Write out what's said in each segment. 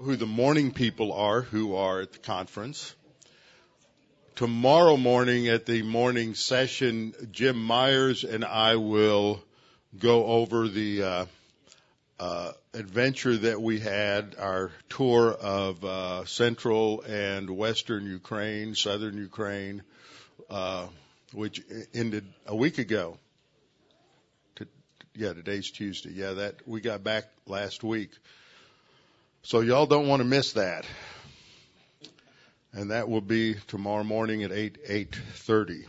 who the morning people are who are at the conference. Tomorrow morning at the morning session, Jim Myers and I will go over the uh, uh, adventure that we had, our tour of uh, central and western Ukraine, southern Ukraine, uh, which ended a week ago. To, yeah, today's Tuesday. Yeah, that we got back last week. So y'all don't want to miss that. And that will be tomorrow morning at 8, 8.30.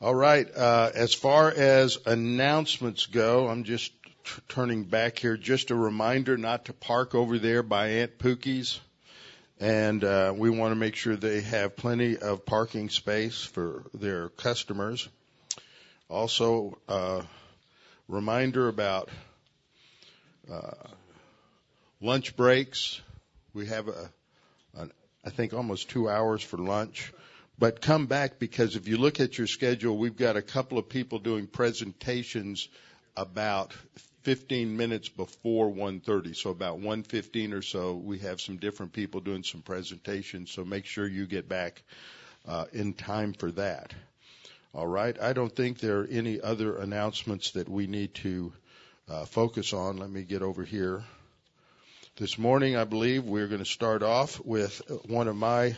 All right. Uh, as far as announcements go, I'm just t- turning back here. Just a reminder not to park over there by Aunt Pookie's. And uh, we want to make sure they have plenty of parking space for their customers. Also, uh, reminder about uh, lunch breaks. We have a, I think almost two hours for lunch. But come back because if you look at your schedule, we've got a couple of people doing presentations about 15 minutes before 1:30. So about 1:15 or so, we have some different people doing some presentations. So make sure you get back uh, in time for that. All right. I don't think there are any other announcements that we need to uh, focus on. Let me get over here. This morning, I believe we're going to start off with one of my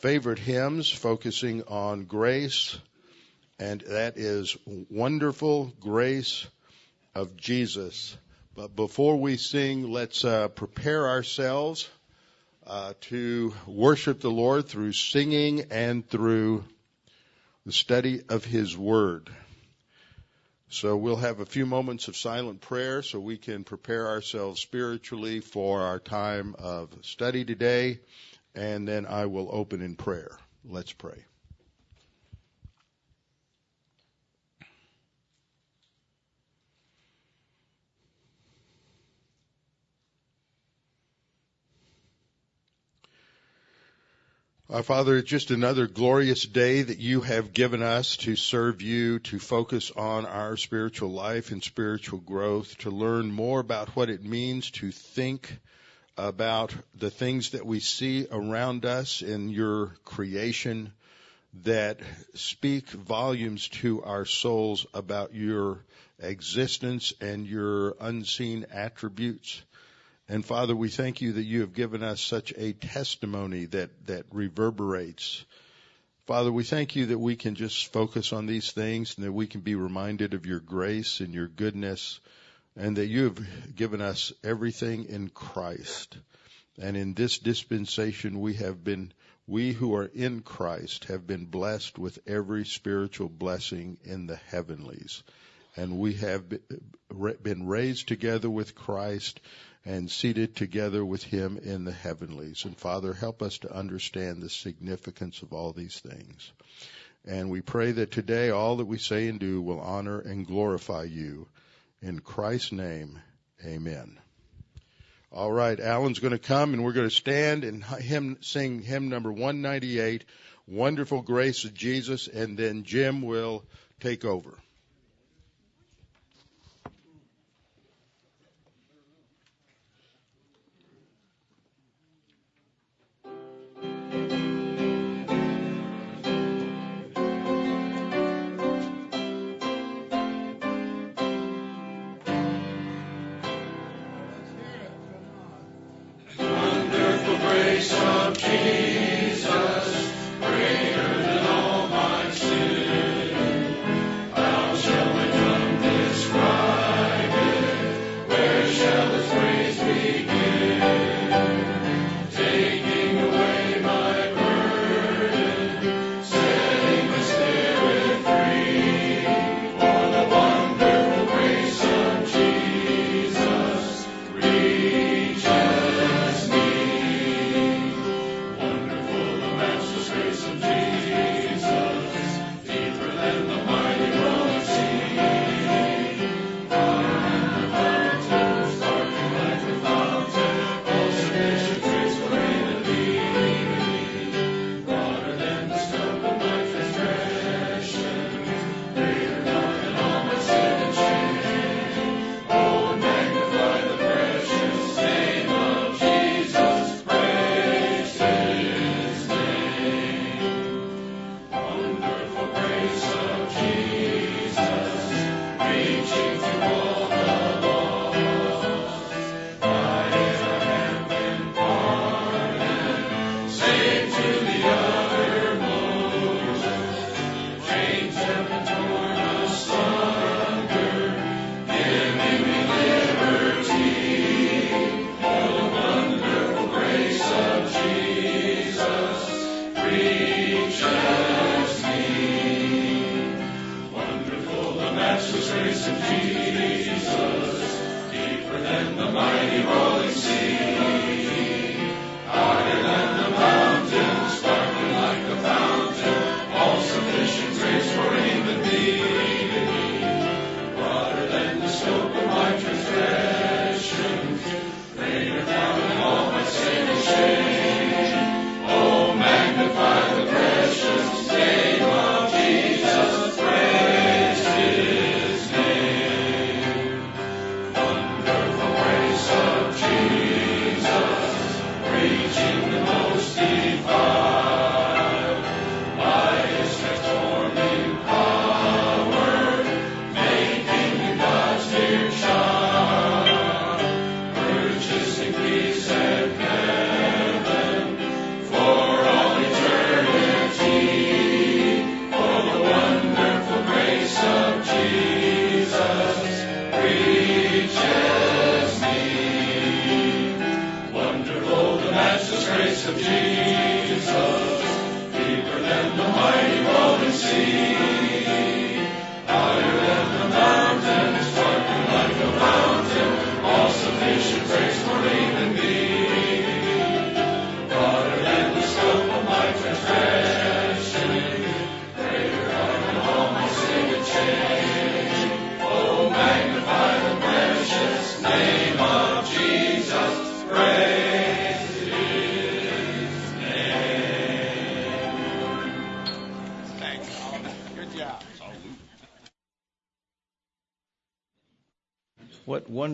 favorite hymns focusing on grace, and that is Wonderful Grace of Jesus. But before we sing, let's uh, prepare ourselves uh, to worship the Lord through singing and through the study of His Word. So we'll have a few moments of silent prayer so we can prepare ourselves spiritually for our time of study today, and then I will open in prayer. Let's pray. Our Father, it's just another glorious day that you have given us to serve you, to focus on our spiritual life and spiritual growth, to learn more about what it means to think about the things that we see around us in your creation that speak volumes to our souls about your existence and your unseen attributes. And Father, we thank you that you have given us such a testimony that, that reverberates. Father, we thank you that we can just focus on these things and that we can be reminded of your grace and your goodness and that you have given us everything in Christ. And in this dispensation we have been, we who are in Christ have been blessed with every spiritual blessing in the heavenlies. And we have been raised together with Christ and seated together with him in the heavenlies. And Father, help us to understand the significance of all these things. And we pray that today all that we say and do will honor and glorify you. In Christ's name, amen. All right, Alan's going to come and we're going to stand and hymn, sing hymn number 198, Wonderful Grace of Jesus, and then Jim will take over.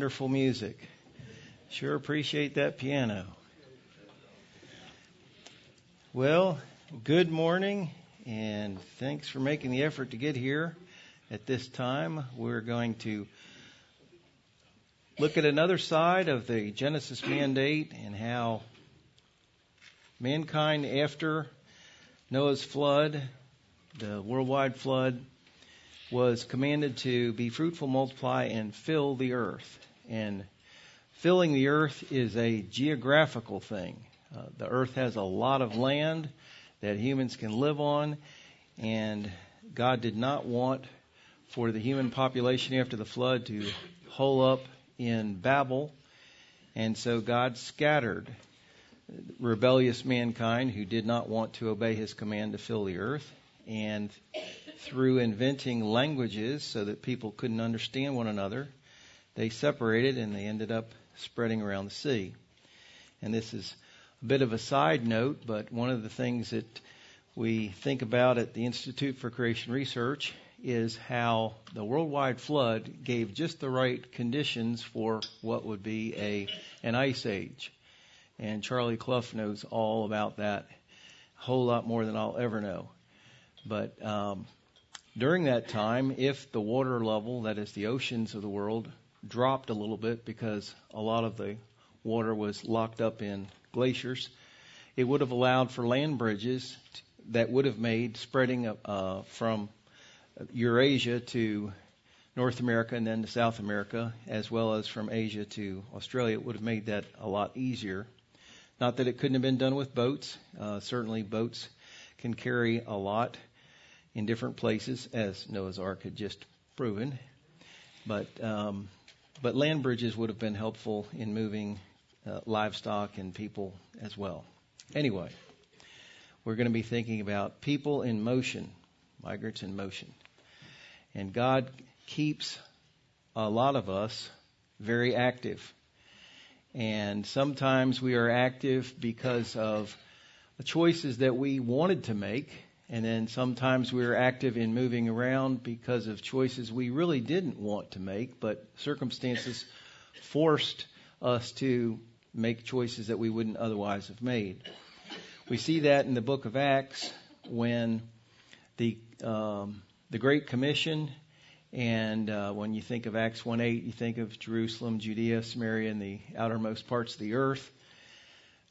Wonderful music. Sure appreciate that piano. Well, good morning, and thanks for making the effort to get here at this time. We're going to look at another side of the Genesis mandate and how mankind, after Noah's flood, the worldwide flood, was commanded to be fruitful, multiply, and fill the earth. And filling the earth is a geographical thing. Uh, the earth has a lot of land that humans can live on, and God did not want for the human population after the flood to hole up in Babel, and so God scattered rebellious mankind who did not want to obey his command to fill the earth, and through inventing languages so that people couldn't understand one another, they separated and they ended up spreading around the sea. And this is a bit of a side note, but one of the things that we think about at the Institute for Creation Research is how the worldwide flood gave just the right conditions for what would be a an ice age. And Charlie Clough knows all about that, a whole lot more than I'll ever know. But um, during that time, if the water level, that is the oceans of the world, dropped a little bit because a lot of the water was locked up in glaciers. It would have allowed for land bridges that would have made spreading uh, from Eurasia to North America and then to South America, as well as from Asia to Australia. It would have made that a lot easier. Not that it couldn't have been done with boats. Uh, certainly, boats can carry a lot in different places, as Noah's Ark had just proven. But um, but land bridges would have been helpful in moving uh, livestock and people as well. Anyway, we're going to be thinking about people in motion, migrants in motion. And God keeps a lot of us very active. And sometimes we are active because of choices that we wanted to make and then sometimes we are active in moving around because of choices we really didn't want to make, but circumstances forced us to make choices that we wouldn't otherwise have made. We see that in the book of Acts when the um, the Great Commission, and uh, when you think of Acts 1:8, you think of Jerusalem, Judea, Samaria, and the outermost parts of the earth,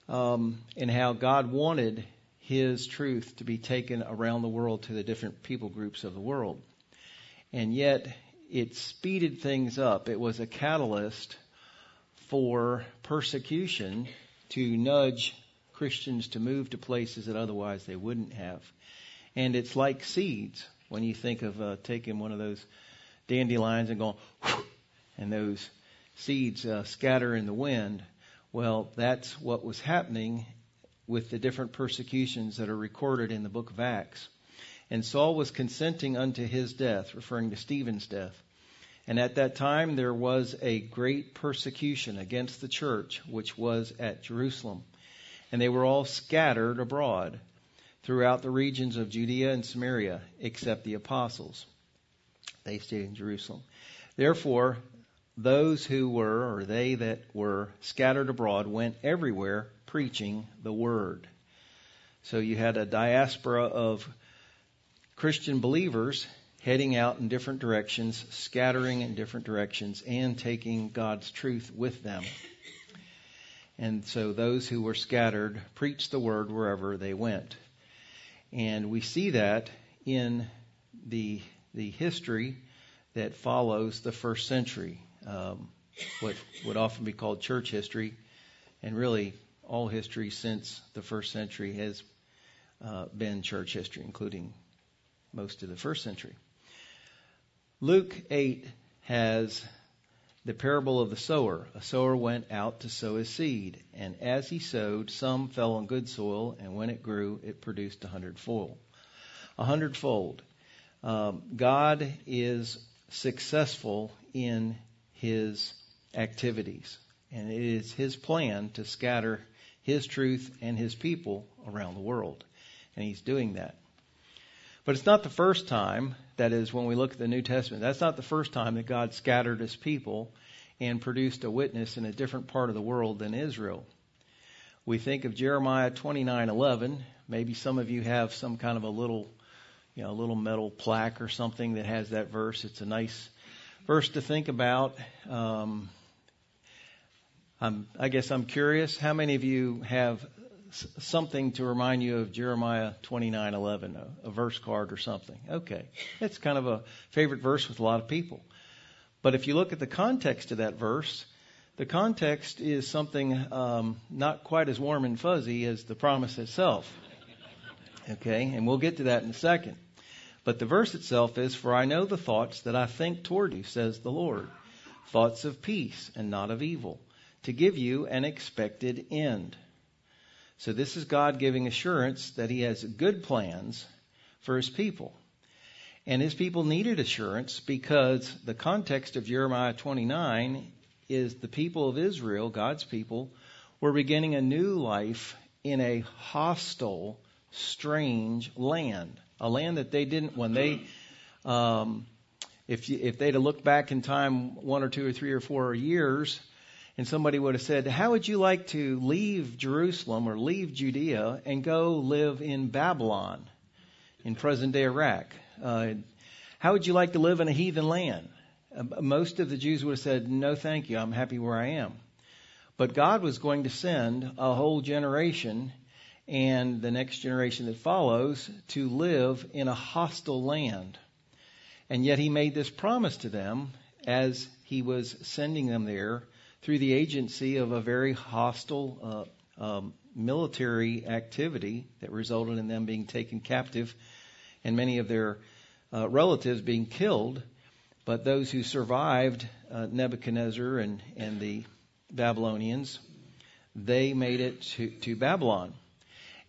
um, and how God wanted his truth to be taken around the world to the different people groups of the world. And yet, it speeded things up. It was a catalyst for persecution to nudge Christians to move to places that otherwise they wouldn't have. And it's like seeds when you think of uh, taking one of those dandelions and going, and those seeds uh, scatter in the wind. Well, that's what was happening with the different persecutions that are recorded in the book of Acts. And Saul was consenting unto his death, referring to Stephen's death. And at that time there was a great persecution against the church, which was at Jerusalem. And they were all scattered abroad throughout the regions of Judea and Samaria, except the apostles. They stayed in Jerusalem. Therefore, those who were, or they that were scattered abroad, went everywhere preaching the word. So you had a diaspora of Christian believers heading out in different directions, scattering in different directions, and taking God's truth with them. And so those who were scattered preached the word wherever they went. And we see that in the, the history that follows the first century, um, what would often be called church history, and really all history since the first century has uh, been church history, including most of the first century. Luke 8 has the parable of the sower. A sower went out to sow his seed, and as he sowed, some fell on good soil, and when it grew, it produced a hundredfold. A hundredfold. Um, God is successful in his activities, and it is his plan to scatter his truth and his people around the world, and he's doing that. But it's not the first time, that is, when we look at the New Testament, that's not the first time that God scattered his people and produced a witness in a different part of the world than Israel. We think of Jeremiah 29:11. Maybe some of you have some kind of a little, you know, a little metal plaque or something that has that verse. It's a nice verse to think about. Um, i guess I'm curious. How many of you have something to remind you of Jeremiah 29:11, a, a verse card or something. Okay, it's kind of a favorite verse with a lot of people. But if you look at the context of that verse, the context is something um, not quite as warm and fuzzy as the promise itself. Okay, and we'll get to that in a second. But the verse itself is, For I know the thoughts that I think toward you, says the Lord, thoughts of peace and not of evil, to give you an expected end. So this is God giving assurance that He has good plans for His people. And His people needed assurance because the context of Jeremiah 29 is the people of Israel, God's people, were beginning a new life in a hostile, strange land. A land that they didn't, when they, um, if, you, if they'd have looked back in time one or two or three or four years, and somebody would have said, How would you like to leave Jerusalem or leave Judea and go live in Babylon, in present day Iraq? Uh, how would you like to live in a heathen land? Uh, most of the Jews would have said, No, thank you, I'm happy where I am. But God was going to send a whole generation and the next generation that follows to live in a hostile land. And yet he made this promise to them as he was sending them there through the agency of a very hostile uh, um, military activity that resulted in them being taken captive and many of their uh, relatives being killed. But those who survived uh, Nebuchadnezzar and, and the Babylonians, they made it to, to Babylon.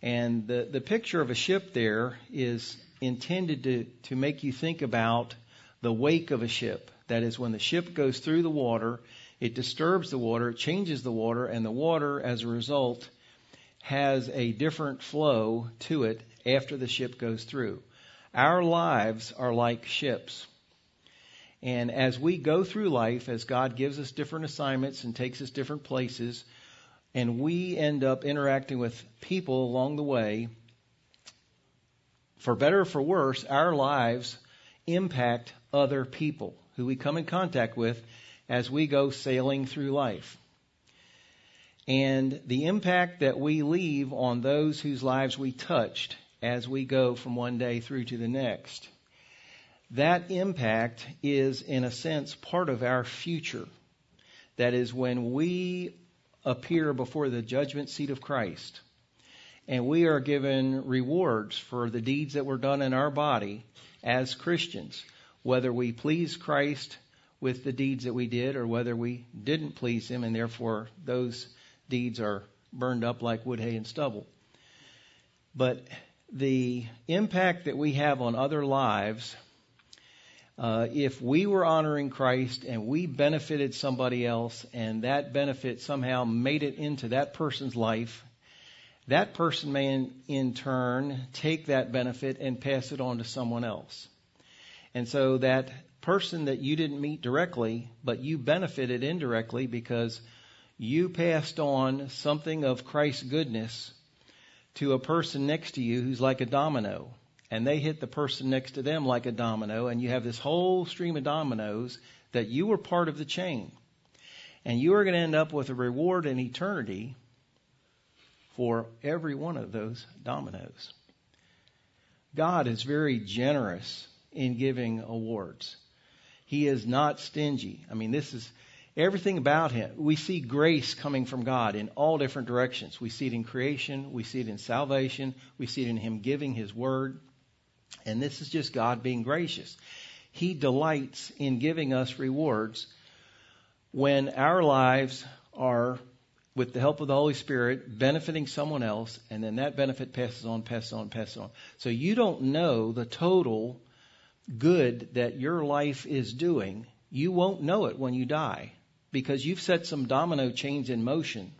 And the, the picture of a ship there is intended to, to make you think about the wake of a ship. That is, when the ship goes through the water it disturbs the water, it changes the water, and the water, as a result, has a different flow to it after the ship goes through. Our lives are like ships. And as we go through life, as God gives us different assignments and takes us different places, and we end up interacting with people along the way, for better or for worse, our lives impact other people who we come in contact with as we go sailing through life. And the impact that we leave on those whose lives we touched as we go from one day through to the next. That impact is, in a sense, part of our future. That is, when we appear before the judgment seat of Christ and we are given rewards for the deeds that were done in our body as Christians, whether we please Christ with the deeds that we did or whether we didn't please Him and therefore those deeds are burned up like wood, hay, and stubble. But the impact that we have on other lives, uh, if we were honoring Christ and we benefited somebody else and that benefit somehow made it into that person's life, that person may in, in turn take that benefit and pass it on to someone else. And so that person that you didn't meet directly, but you benefited indirectly because you passed on something of Christ's goodness to a person next to you who's like a domino. And they hit the person next to them like a domino, and you have this whole stream of dominoes that you were part of the chain. And you are going to end up with a reward in eternity for every one of those dominoes. God is very generous in giving awards. He is not stingy. I mean, this is everything about him. We see grace coming from God in all different directions. We see it in creation, we see it in salvation, we see it in him giving his word. And this is just God being gracious. He delights in giving us rewards when our lives are with the help of the Holy Spirit, benefiting someone else, and then that benefit passes on, passes on, passes on. So you don't know the total good that your life is doing. You won't know it when you die because you've set some domino chains in motion.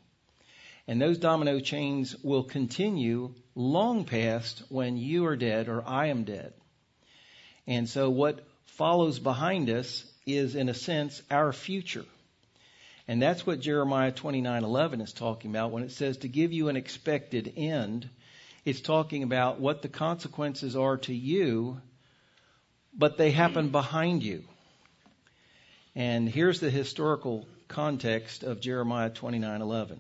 And those domino chains will continue long past when you are dead or I am dead. And so what follows behind us is, in a sense, our future. And that's what Jeremiah 29:11 is talking about when it says to give you an expected end. It's talking about what the consequences are to you, but they happen behind you. And here's the historical context of Jeremiah 29:11.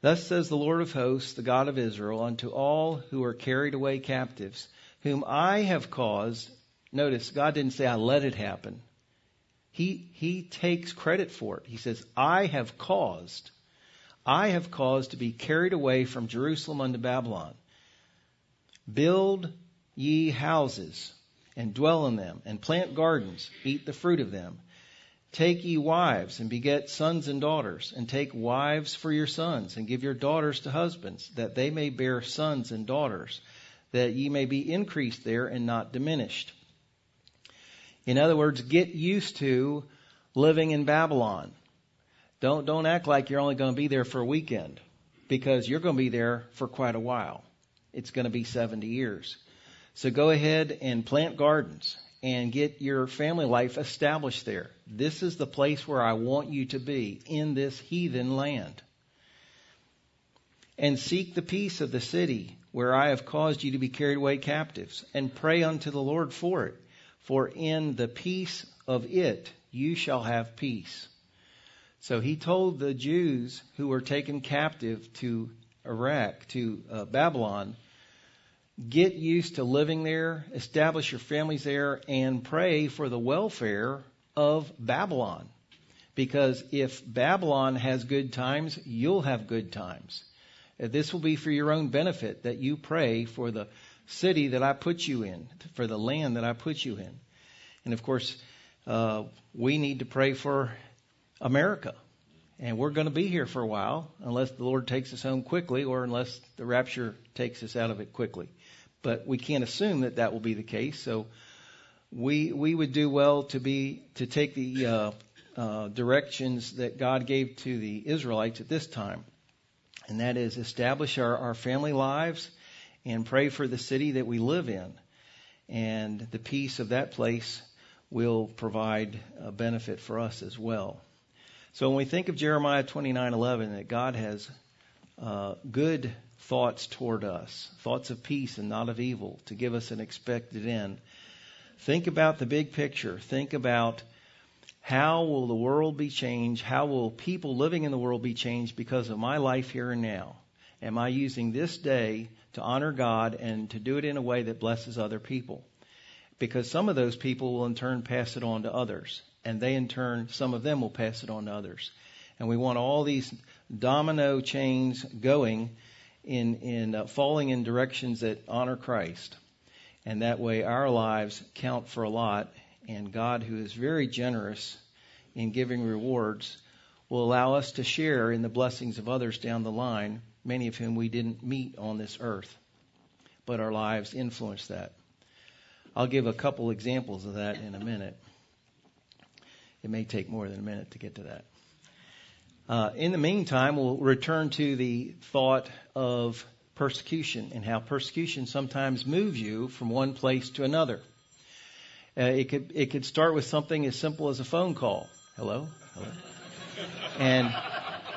Thus says the Lord of hosts, the God of Israel, unto all who are carried away captives, whom I have caused. Notice, God didn't say I let it happen. He, he takes credit for it. He says, I have caused, I have caused to be carried away from Jerusalem unto Babylon. Build ye houses and dwell in them and plant gardens, eat the fruit of them. Take ye wives and beget sons and daughters, and take wives for your sons, and give your daughters to husbands, that they may bear sons and daughters, that ye may be increased there and not diminished. In other words, get used to living in Babylon. Don't, don't act like you're only going to be there for a weekend because you're going to be there for quite a while. It's going to be 70 years. So go ahead and plant gardens and get your family life established there. This is the place where I want you to be in this heathen land. And seek the peace of the city where I have caused you to be carried away captives and pray unto the Lord for it for in the peace of it you shall have peace. So he told the Jews who were taken captive to Iraq, to uh, Babylon, get used to living there, establish your families there, and pray for the welfare of Babylon. Because if Babylon has good times, you'll have good times. Uh, this will be for your own benefit that you pray for the city that I put you in, for the land that I put you in. And of course, uh, we need to pray for America. And we're going to be here for a while, unless the Lord takes us home quickly or unless the rapture takes us out of it quickly. But we can't assume that that will be the case. So we we would do well to be to take the uh, uh, directions that God gave to the Israelites at this time, and that is establish our, our family lives and pray for the city that we live in. And the peace of that place will provide a benefit for us as well. So when we think of Jeremiah 29:11, that God has uh, good thoughts toward us, thoughts of peace and not of evil, to give us an expected end. Think about the big picture. Think about how will the world be changed? How will people living in the world be changed because of my life here and now? Am I using this day to honor God and to do it in a way that blesses other people? Because some of those people will in turn pass it on to others. And they in turn, some of them will pass it on to others. And we want all these domino chains going in, in uh, falling in directions that honor Christ. And that way our lives count for a lot. And God, who is very generous in giving rewards, will allow us to share in the blessings of others down the line many of whom we didn't meet on this earth, but our lives influenced that. I'll give a couple examples of that in a minute. It may take more than a minute to get to that. Uh, in the meantime, we'll return to the thought of persecution and how persecution sometimes moves you from one place to another. Uh, it could it could start with something as simple as a phone call. Hello, hello, and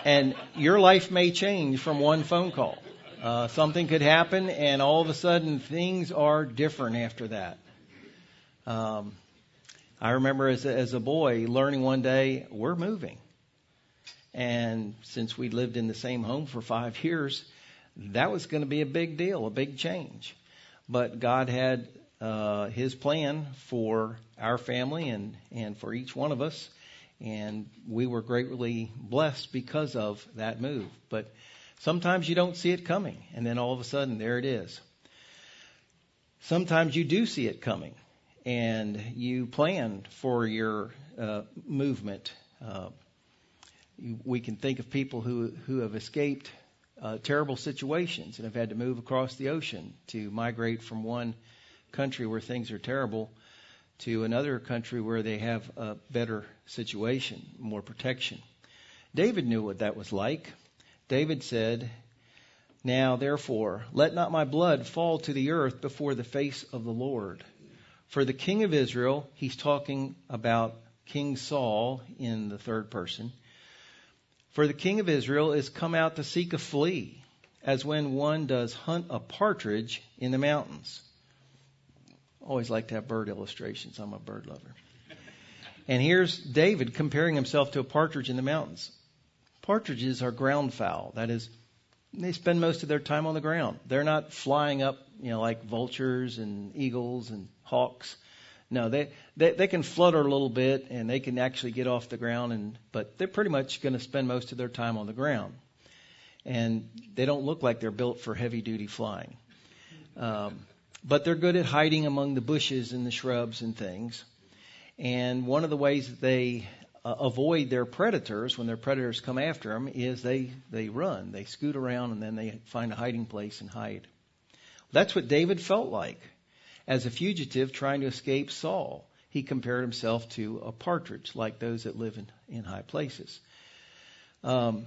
and your life may change from one phone call. Uh, something could happen, and all of a sudden things are different after that. Um, I remember as a, as a boy learning one day we're moving, and since we lived in the same home for five years, that was going to be a big deal, a big change. But God had uh, His plan for our family and and for each one of us, and we were greatly blessed because of that move. But sometimes you don't see it coming, and then all of a sudden there it is. Sometimes you do see it coming, and you plan for your uh, movement. Uh, we can think of people who who have escaped uh, terrible situations and have had to move across the ocean to migrate from one country where things are terrible to another country where they have a better situation, more protection. David knew what that was like. David said, Now therefore, let not my blood fall to the earth before the face of the Lord. For the king of Israel, he's talking about King Saul in the third person. For the king of Israel is come out to seek a flea, as when one does hunt a partridge in the mountains. Always like to have bird illustrations. I'm a bird lover. And here's David comparing himself to a partridge in the mountains. Partridges are ground fowl. That is, they spend most of their time on the ground. They're not flying up, you know, like vultures and eagles and hawks. No, they, they they can flutter a little bit and they can actually get off the ground and but they're pretty much going to spend most of their time on the ground. And they don't look like they're built for heavy duty flying. Um, but they're good at hiding among the bushes and the shrubs and things. And one of the ways that they uh, avoid their predators when their predators come after them is they they run, they scoot around, and then they find a hiding place and hide. That's what David felt like as a fugitive trying to escape Saul. He compared himself to a partridge, like those that live in, in high places. Um,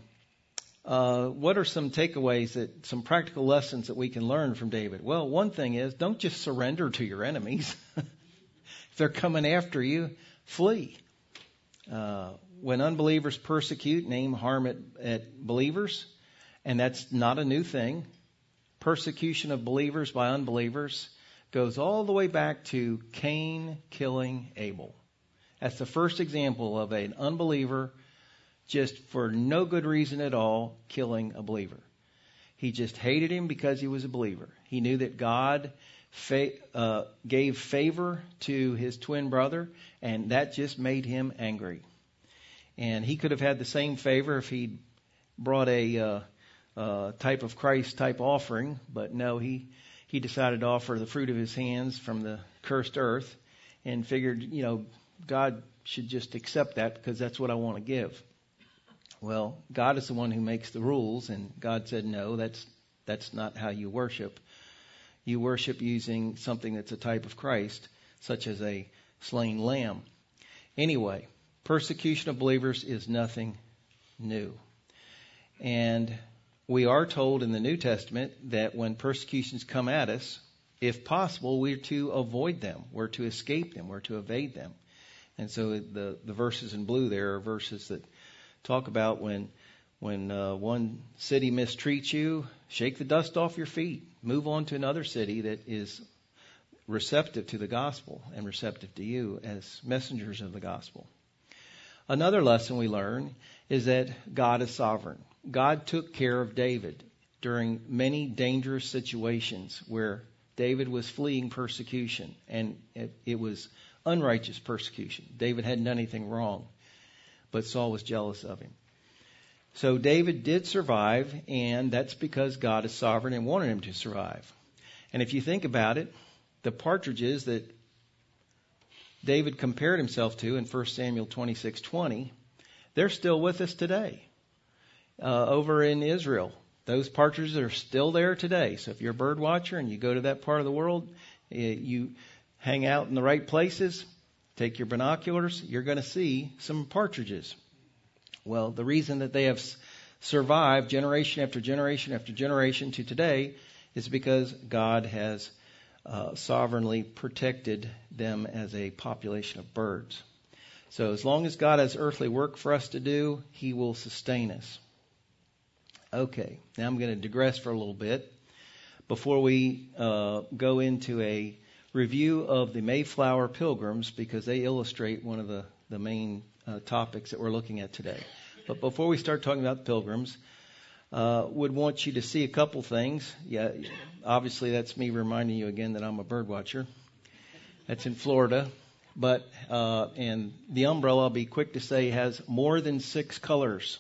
uh, what are some takeaways that some practical lessons that we can learn from David? Well, one thing is don't just surrender to your enemies. if they're coming after you, flee. Uh, when unbelievers persecute name harm at, at believers, and that's not a new thing. Persecution of believers by unbelievers goes all the way back to Cain killing Abel. That's the first example of an unbeliever just for no good reason at all, killing a believer. He just hated him because he was a believer. He knew that God fa- uh, gave favor to his twin brother, and that just made him angry. And he could have had the same favor if he'd brought a uh, uh, type of Christ type offering, but no, he he decided to offer the fruit of his hands from the cursed earth, and figured, you know, God should just accept that because that's what I want to give. Well, God is the one who makes the rules, and God said, no, that's, that's not how you worship. You worship using something that's a type of Christ, such as a slain lamb. Anyway, persecution of believers is nothing new. And we are told in the New Testament that when persecutions come at us, if possible, we're to avoid them, we're to escape them, we're to evade them. And so the, the verses in blue there are verses that talk about when when uh, one city mistreats you, shake the dust off your feet, move on to another city that is receptive to the gospel and receptive to you as messengers of the gospel. Another lesson we learn is that God is sovereign. God took care of David during many dangerous situations where David was fleeing persecution, and it, it was unrighteous persecution. David hadn't done anything wrong but Saul was jealous of him. So David did survive, and that's because God is sovereign and wanted him to survive. And if you think about it, the partridges that David compared himself to in 1 Samuel 26:20, they're still with us today. Uh, over in Israel, those partridges are still there today. So if you're a bird watcher and you go to that part of the world, you hang out in the right places, Take your binoculars, you're going to see some partridges. Well, the reason that they have survived generation after generation after generation to today is because God has uh, sovereignly protected them as a population of birds. So as long as God has earthly work for us to do, He will sustain us. Okay, now I'm going to digress for a little bit before we uh, go into a review of the Mayflower Pilgrims because they illustrate one of the, the main uh, topics that we're looking at today. But before we start talking about the Pilgrims, uh, would want you to see a couple things. Yeah, obviously that's me reminding you again that I'm a bird watcher. That's in Florida. But uh, and the umbrella, I'll be quick to say, has more than six colors.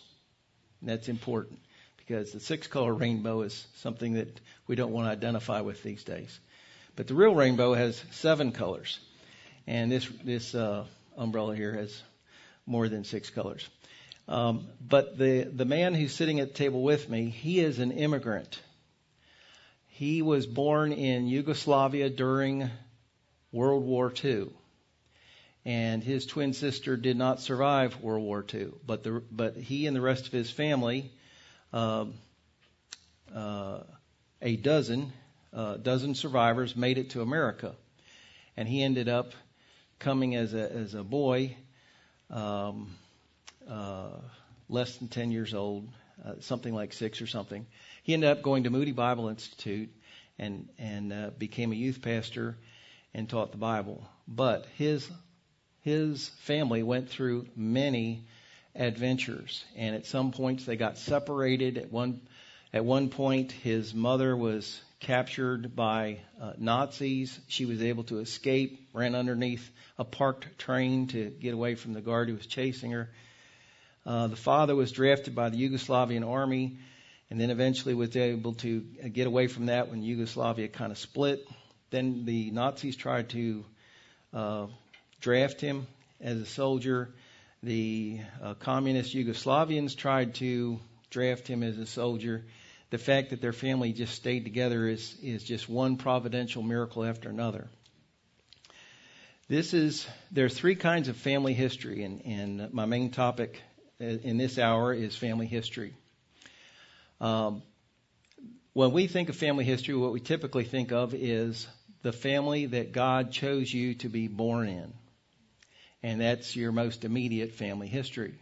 that's important because the six color rainbow is something that we don't want to identify with these days. But the real rainbow has seven colors, and this this uh, umbrella here has more than six colors. Um, but the the man who's sitting at the table with me, he is an immigrant. He was born in Yugoslavia during World War II and his twin sister did not survive World War II. But the but he and the rest of his family, a dozen uh, dozen survivors, made it to America, and he ended up coming as a as a boy, um, uh, less than ten years old, uh, something like six or something. He ended up going to Moody Bible Institute and and uh, became a youth pastor and taught the Bible. But his his family went through many adventures, and at some points they got separated. At one at one point, his mother was captured by uh, Nazis. She was able to escape, ran underneath a parked train to get away from the guard who was chasing her. Uh, the father was drafted by the Yugoslavian army and then eventually was able to get away from that when Yugoslavia kind of split. Then the Nazis tried to uh, draft him as a soldier. The uh, communist Yugoslavians tried to draft him as a soldier. The fact that their family just stayed together is, is just one providential miracle after another. This is, there are three kinds of family history, and, and my main topic in this hour is family history. Um, when we think of family history, what we typically think of is the family that God chose you to be born in and that's your most immediate family history.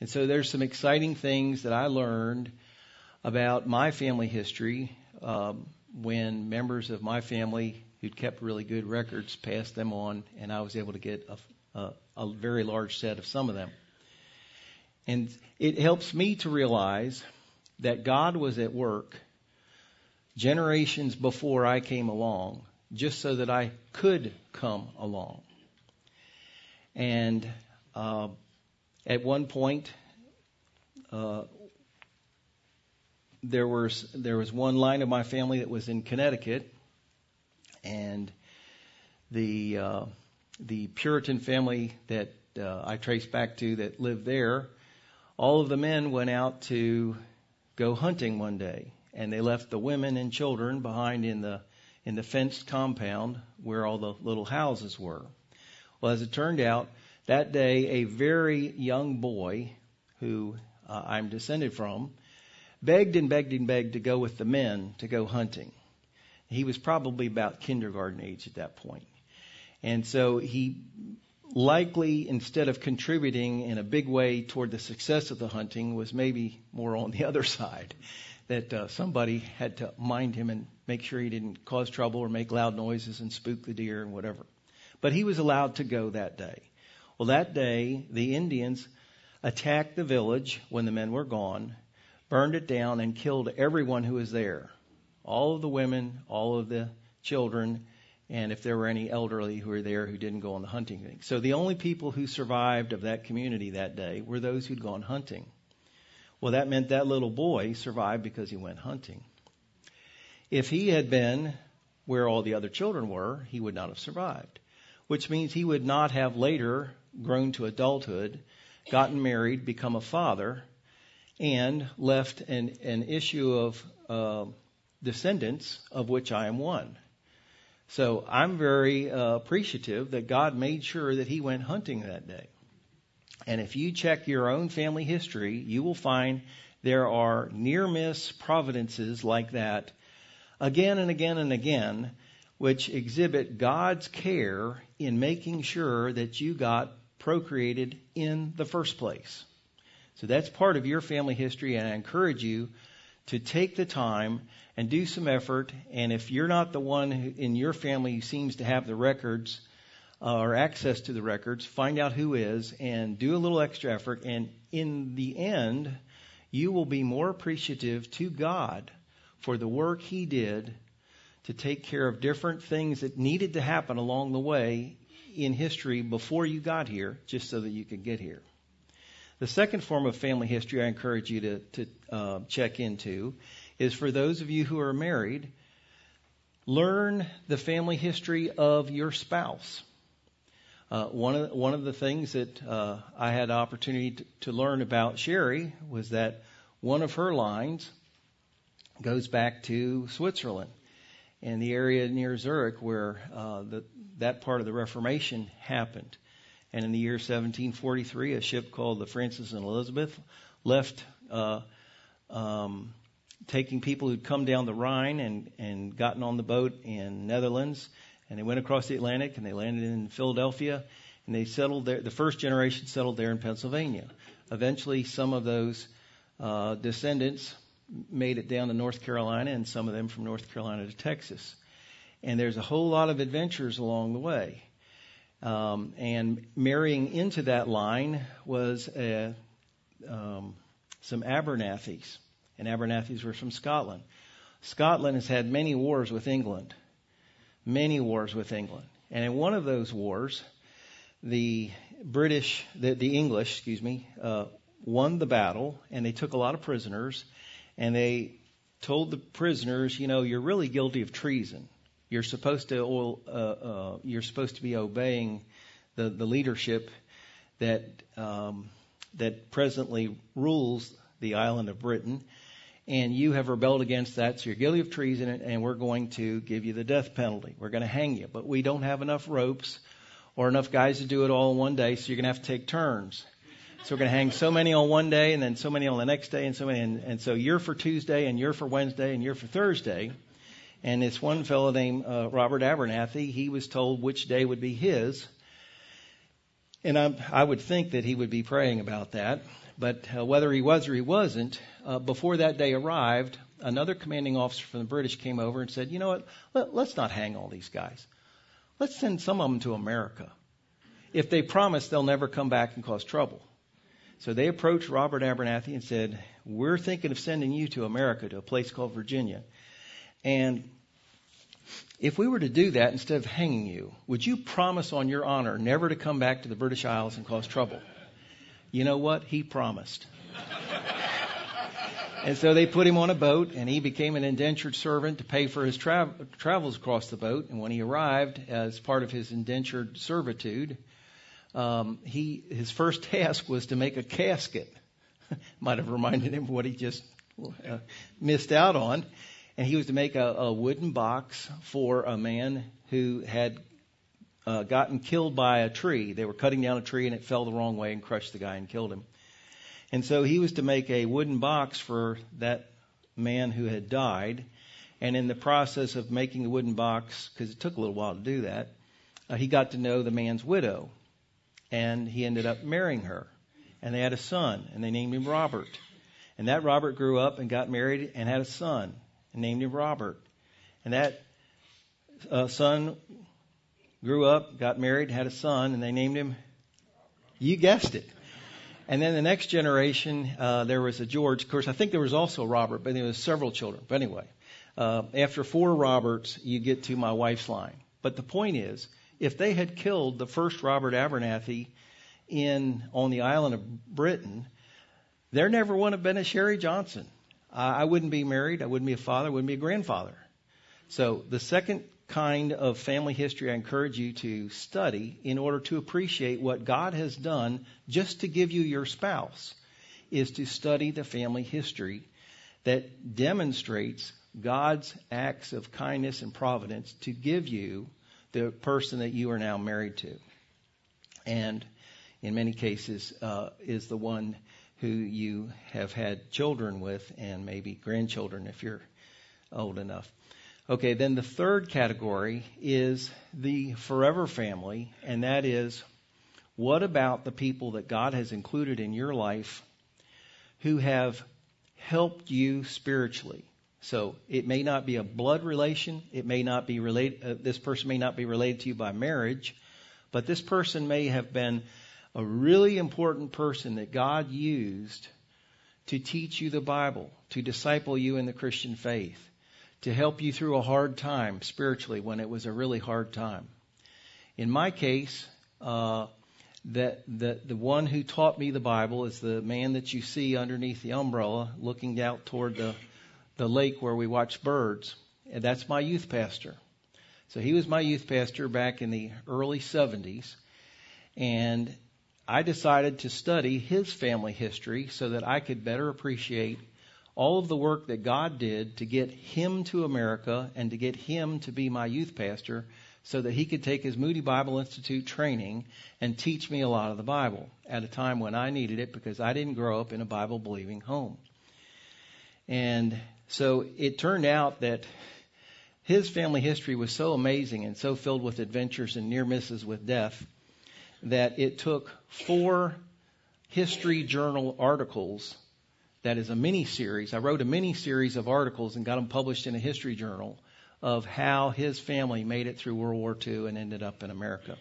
And so there's some exciting things that I learned about my family history um, when members of my family who'd kept really good records passed them on, and I was able to get a, a, a very large set of some of them. And it helps me to realize that God was at work generations before I came along, just so that I could come along. And uh, at one point, uh, there was there was one line of my family that was in Connecticut, and the uh, the Puritan family that uh, I trace back to that lived there. All of the men went out to go hunting one day, and they left the women and children behind in the in the fenced compound where all the little houses were. Well, as it turned out, that day a very young boy who uh, I'm descended from begged and begged and begged to go with the men to go hunting. He was probably about kindergarten age at that point. And so he likely, instead of contributing in a big way toward the success of the hunting, was maybe more on the other side. That uh, somebody had to mind him and make sure he didn't cause trouble or make loud noises and spook the deer and whatever. But he was allowed to go that day. Well, that day, the Indians attacked the village when the men were gone, burned it down, and killed everyone who was there all of the women, all of the children, and if there were any elderly who were there who didn't go on the hunting thing. So the only people who survived of that community that day were those who'd gone hunting. Well, that meant that little boy survived because he went hunting. If he had been where all the other children were, he would not have survived which means he would not have later grown to adulthood, gotten married, become a father, and left an, an issue of uh, descendants of which I am one. So I'm very uh, appreciative that God made sure that he went hunting that day. And if you check your own family history, you will find there are near miss providences like that again and again and again which exhibit God's care in making sure that you got procreated in the first place. So that's part of your family history, and I encourage you to take the time and do some effort. And if you're not the one in your family who seems to have the records uh, or access to the records, find out who is and do a little extra effort. And in the end, you will be more appreciative to God for the work He did to take care of different things that needed to happen along the way in history before you got here, just so that you could get here. The second form of family history I encourage you to, to uh, check into is for those of you who are married, learn the family history of your spouse. Uh, one of one of the things that uh, I had the opportunity to, to, learn about Sherry was that one of her lines goes back to Switzerland and the area near Zurich where uh, the, that part of the Reformation happened. And in the year 1743, a ship called the Francis and Elizabeth left uh, um, taking people who'd come down the Rhine and, and gotten on the boat in Netherlands, and they went across the Atlantic and they landed in Philadelphia, and they settled there. The first generation settled there in Pennsylvania. Eventually, some of those uh, descendants made it down to North Carolina, and some of them from North Carolina to Texas. And there's a whole lot of adventures along the way. Um, and marrying into that line was a, um, some Abernethys and Abernethys were from Scotland. Scotland has had many wars with England, many wars with England. And in one of those wars, the British, the, the English, excuse me, uh, won the battle, and they took a lot of prisoners, and they told the prisoners, you know, you're really guilty of treason. You're supposed to, uh, uh, you're supposed to be obeying the, the leadership that um, that presently rules the island of Britain, and you have rebelled against that, so you're guilty of treason, and we're going to give you the death penalty. We're going to hang you. But we don't have enough ropes or enough guys to do it all in one day, so you're going to have to take turns. So we're going to hang so many on one day, and then so many on the next day, and so many. And, and so you're for Tuesday, and you're for Wednesday, and you're for Thursday. And this one fellow named uh, Robert Abernathy, he was told which day would be his. And I, I would think that he would be praying about that. But uh, whether he was or he wasn't, uh, before that day arrived, another commanding officer from the British came over and said, you know what, Let, let's not hang all these guys. Let's send some of them to America. If they promise they'll never come back and cause trouble. So they approached Robert Abernathy and said, We're thinking of sending you to America, to a place called Virginia. And if we were to do that instead of hanging you, would you promise on your honor never to come back to the British Isles and cause trouble? You know what? He promised. and so they put him on a boat, and he became an indentured servant to pay for his tra- travels across the boat. And when he arrived, as part of his indentured servitude, um, he his first task was to make a casket. Might have reminded him of what he just uh, missed out on. And he was to make a, a wooden box for a man who had uh, gotten killed by a tree. They were cutting down a tree and it fell the wrong way and crushed the guy and killed him. And so he was to make a wooden box for that man who had died. And in the process of making the wooden box, because it took a little while to do that, uh, he got to know the man's widow. And he ended up marrying her. And they had a son, and they named him Robert. And that Robert grew up and got married and had a son, and named him Robert. And that uh, son grew up, got married, had a son, and they named him. You guessed it. And then the next generation, uh, there was a George. Of course, I think there was also Robert, but there was several children. But anyway, uh, after four Roberts, you get to my wife's line. But the point is, if they had killed the first Robert Abernathy in on the island of Britain, there never would have been a Sherry Johnson. I wouldn't be married. I wouldn't be a father. I wouldn't be a grandfather. So the second kind of family history I encourage you to study in order to appreciate what God has done just to give you your spouse is to study the family history that demonstrates God's acts of kindness and providence to give you the person that you are now married to. And in many cases, uh, is the one who you have had children with and maybe grandchildren if you're old enough. Okay, then the third category is the forever family, and that is what about the people that God has included in your life who have helped you spiritually? So it may not be a blood relation. It may not be related. Uh, this person may not be related to you by marriage, but this person may have been a really important person that God used to teach you the Bible, to disciple you in the Christian faith to help you through a hard time spiritually when it was a really hard time. In my case, uh, that the the one who taught me the Bible is the man that you see underneath the umbrella, looking out toward the the lake where we watch birds. And that's my youth pastor. So he was my youth pastor back in the early 70s, and I decided to study his family history so that I could better appreciate all of the work that God did to get him to America and to get him to be my youth pastor so that he could take his Moody Bible Institute training and teach me a lot of the Bible at a time when I needed it because I didn't grow up in a Bible believing home. And so it turned out that his family history was so amazing and so filled with adventures and near misses with death that it took four history journal articles that is a mini series. I wrote a mini series of articles and got them published in a history journal of how his family made it through World War II and ended up in America.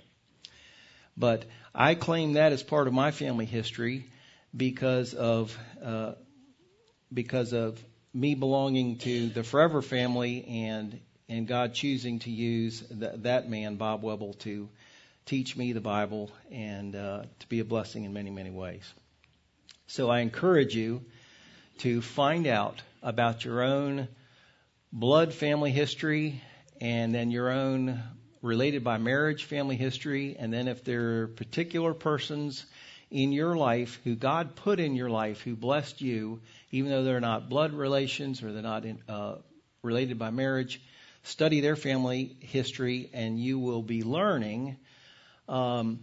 But I claim that as part of my family history because of uh, because of me belonging to the Forever family and and God choosing to use th- that man Bob Webble to teach me the Bible and uh, to be a blessing in many many ways. So I encourage you to find out about your own blood family history and then your own related by marriage family history. And then if there are particular persons in your life who God put in your life who blessed you, even though they're not blood relations or they're not in, uh, related by marriage, study their family history and you will be learning um,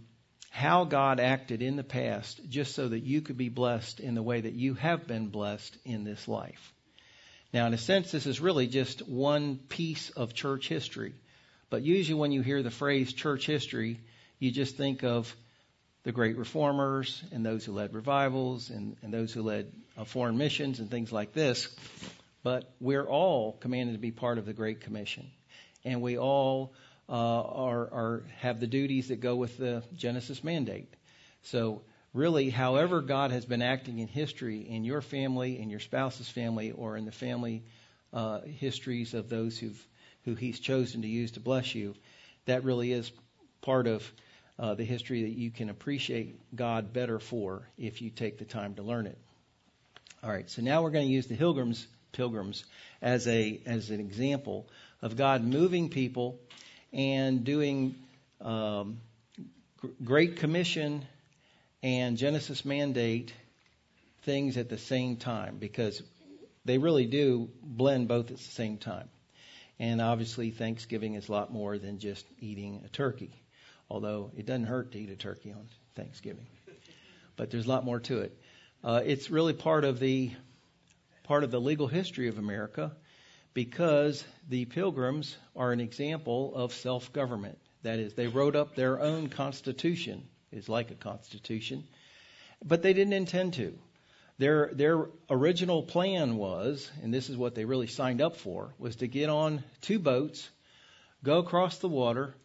how God acted in the past just so that you could be blessed in the way that you have been blessed in this life. Now, in a sense, this is really just one piece of church history. But usually when you hear the phrase church history, you just think of the great reformers and those who led revivals and, and those who led uh, foreign missions and things like this. But we're all commanded to be part of the Great Commission. And we all uh, are, are have the duties that go with the Genesis mandate. So really, however God has been acting in history, in your family, in your spouse's family, or in the family uh, histories of those who've who He's chosen to use to bless you, that really is part of uh, the history that you can appreciate God better for if you take the time to learn it. All right, so now we're going to use the pilgrims pilgrims as a as an example of God moving people and doing um, Great Commission and Genesis mandate things at the same time because they really do blend both at the same time. And obviously, Thanksgiving is a lot more than just eating a turkey, although it doesn't hurt to eat a turkey on Thanksgiving. But there's a lot more to it. Uh, it's really part of the part of the legal history of America because the pilgrims are an example of self government. That is, they wrote up their own constitution, is like a constitution, but they didn't intend to. Their, their original plan was, and this is what they really signed up for, was to get on two boats, go across the water,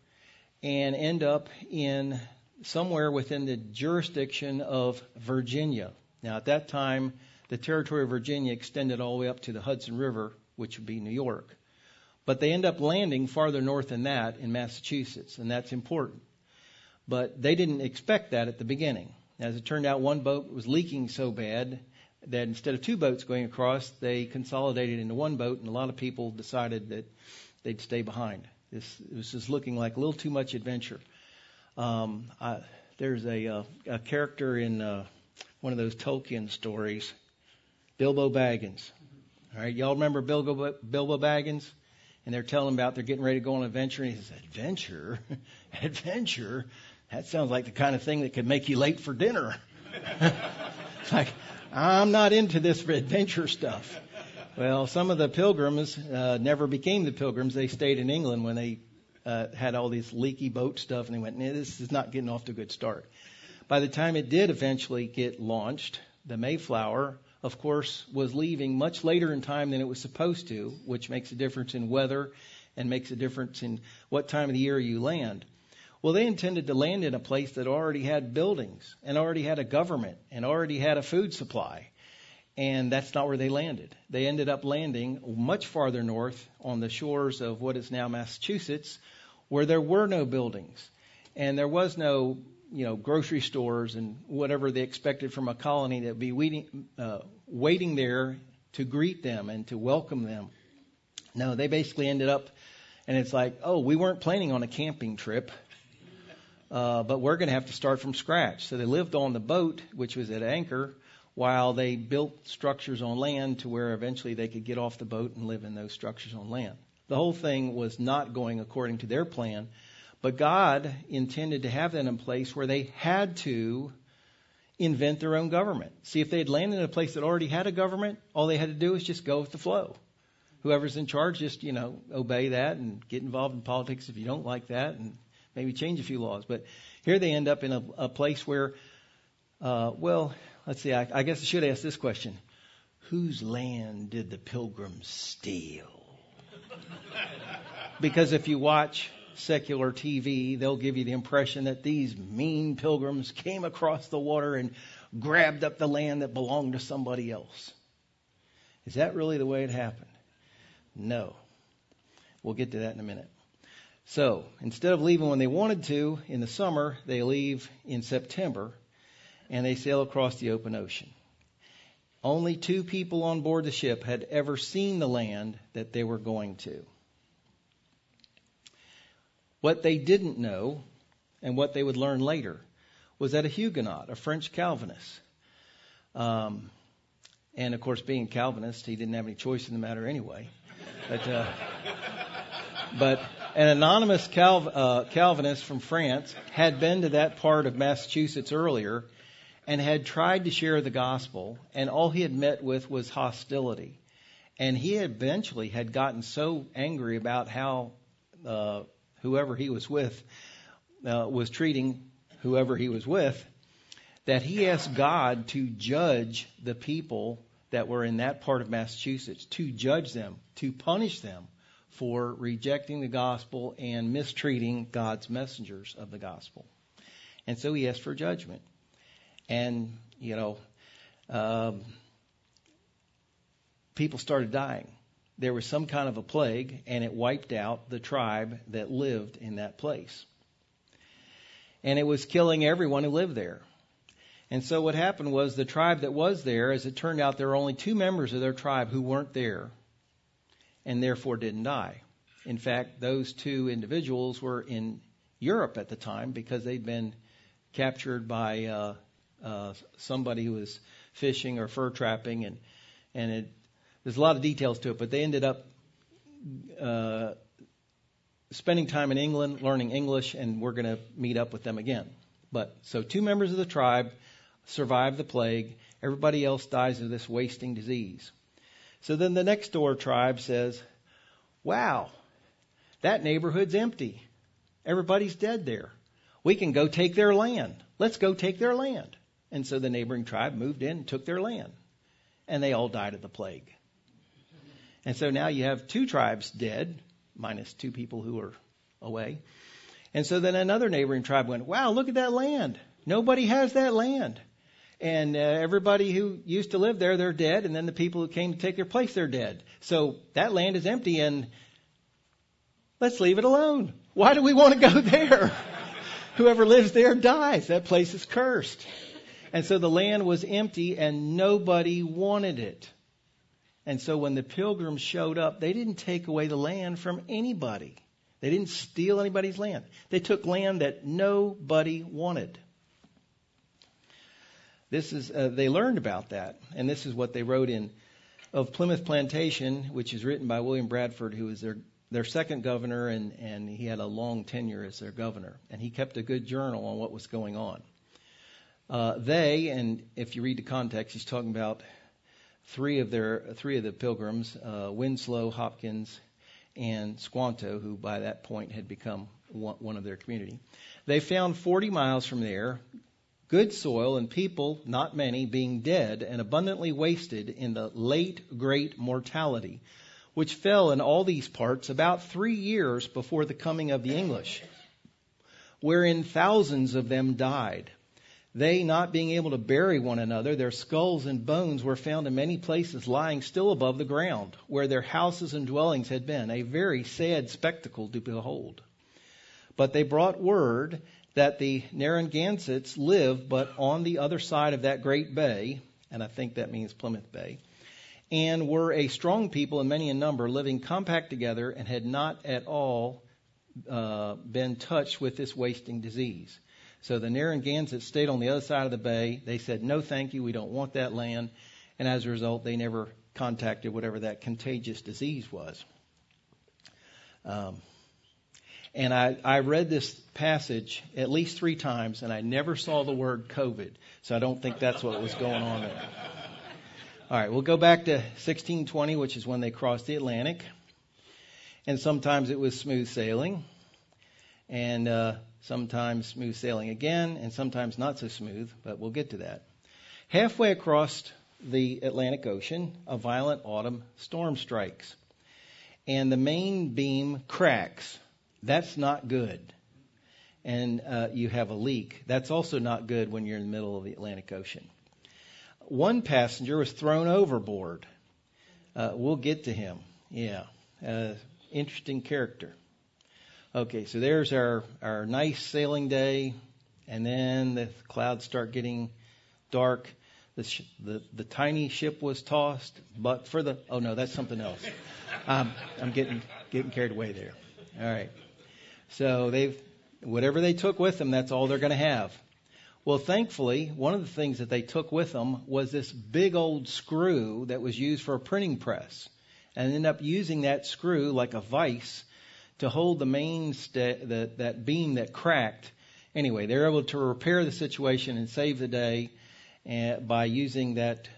and end up in somewhere within the jurisdiction of Virginia. Now, at that time, the territory of Virginia extended all the way up to the Hudson River which would be New York. But they end up landing farther north than that in Massachusetts, and that's important. But they didn't expect that at the beginning. As it turned out, one boat was leaking so bad that instead of two boats going across, they consolidated into one boat, and a lot of people decided that they'd stay behind. This, this is looking like a little too much adventure. Um, I, there's a, uh, a character in uh, one of those Tolkien stories, Bilbo Baggins. All right, y'all remember Bilbo, Bilbo Baggins? And they're telling about they're getting ready to go on an adventure, and he says, "Adventure, adventure? That sounds like the kind of thing that could make you late for dinner." it's like I'm not into this adventure stuff. Well, some of the pilgrims uh, never became the pilgrims. They stayed in England when they uh, had all this leaky boat stuff, and they went, this is not getting off to a good start. By the time it did eventually get launched, the Mayflower, of course, was leaving much later in time than it was supposed to, which makes a difference in weather and makes a difference in what time of the year you land. Well, they intended to land in a place that already had buildings and already had a government and already had a food supply. And that's not where they landed. They ended up landing much farther north on the shores of what is now Massachusetts, where there were no buildings and there was no, you know, grocery stores and whatever they expected from a colony that would be waiting, uh, waiting there to greet them and to welcome them. No, they basically ended up, and it's like, oh, we weren't planning on a camping trip. Uh, but we're going to have to start from scratch. So they lived on the boat, which was at anchor, while they built structures on land to where eventually they could get off the boat and live in those structures on land. The whole thing was not going according to their plan, but God intended to have that in place where they had to invent their own government. See, if they had landed in a place that already had a government, all they had to do was just go with the flow. Whoever's in charge, just, you know, obey that and get involved in politics if you don't like that and maybe change a few laws. But here they end up in a, a place where, uh, well, let's see, I, I guess I should ask this question. Whose land did the pilgrims steal? because if you watch secular TV, they'll give you the impression that these mean pilgrims came across the water and grabbed up the land that belonged to somebody else. Is that really the way it happened? No. We'll get to that in a minute. So instead of leaving when they wanted to in the summer, they leave in September and they sail across the open ocean. Only two people on board the ship had ever seen the land that they were going to. What they didn't know, and what they would learn later, was that a Huguenot, a French Calvinist, um, and of course, being Calvinist, he didn't have any choice in the matter anyway. But, uh, but an anonymous Calv- uh, Calvinist from France had been to that part of Massachusetts earlier and had tried to share the gospel, and all he had met with was hostility. And he eventually had gotten so angry about how uh, whoever he was with uh, was treating whoever he was with that he asked God to judge the people that were in that part of Massachusetts, to judge them, to punish them for rejecting the gospel and mistreating God's messengers of the gospel. And so he asked for judgment. And, you know, um, people started dying. There was some kind of a plague, and it wiped out the tribe that lived in that place. And it was killing everyone who lived there. And so what happened was the tribe that was there, as it turned out, there were only two members of their tribe who weren't there and therefore didn't die. In fact, those two individuals were in Europe at the time because they'd been captured by uh, uh, somebody who was fishing or fur trapping, and and it, there's a lot of details to it. But they ended up uh, spending time in England, learning English, and we're going to meet up with them again. But so two members of the tribe survive the plague. Everybody else dies of this wasting disease. So then the next door tribe says, Wow, that neighborhood's empty. Everybody's dead there. We can go take their land. Let's go take their land. And so the neighboring tribe moved in and took their land. And they all died of the plague. And so now you have two tribes dead, minus two people who are away. And so then another neighboring tribe went, Wow, look at that land. Nobody has that land. And uh, everybody who used to live there, they're dead. And then the people who came to take their place, they're dead. So that land is empty and let's leave it alone. Why do we want to go there? Whoever lives there dies. That place is cursed. And so the land was empty and nobody wanted it. And so when the pilgrims showed up, they didn't take away the land from anybody. They didn't steal anybody's land. They took land that nobody wanted. This is uh, they learned about that, and this is what they wrote in of Plymouth Plantation, which is written by William Bradford, who was their their second governor, and and he had a long tenure as their governor, and he kept a good journal on what was going on. Uh, they, and if you read the context, he's talking about three of their three of the pilgrims, uh, Winslow, Hopkins, and Squanto, who by that point had become one, one of their community. They found 40 miles from there good soil and people, not many, being dead and abundantly wasted in the late great mortality, which fell in all these parts about three years before the coming of the English, wherein thousands of them died. They, not being able to bury one another, their skulls and bones were found in many places lying still above the ground, where their houses and dwellings had been, a very sad spectacle to behold. But they brought word that the Narragansetts live but on the other side of that great bay, and I think that means Plymouth Bay, and were a strong people and many in number, living compact together, and had not at all uh, been touched with this wasting disease. So the Narragansetts stayed on the other side of the bay. They said, no, thank you, we don't want that land. And as a result, they never contacted whatever that contagious disease was. Um, and I, I read this passage at least three times, and I never saw the word COVID. So I don't think that's what was going on there. All right, we'll go back to 1620, which is when they crossed the Atlantic. And sometimes it was smooth sailing, and uh, sometimes smooth sailing again, and sometimes not so smooth, but we'll get to that. Halfway across the Atlantic Ocean, a violent autumn storm strikes, and the main beam cracks that's not good. And uh, you have a leak. That's also not good when you're in the middle of the Atlantic Ocean. One passenger was thrown overboard. Uh, we'll get to him. Yeah. Uh, interesting character. Okay, so there's our, our nice sailing day, and then the clouds start getting dark. The, sh- the, the tiny ship was tossed, but for the oh no, that's something else. Um, I'm getting getting carried away there. All right. So they've, whatever they took with them, that's all they're going to have. Well, thankfully, one of the things that they took with them was this big old screw that was used for a printing press, and ended up using that screw like a vise to hold the main st- that beam that cracked. Anyway, they're able to repair the situation and save the day uh, by using that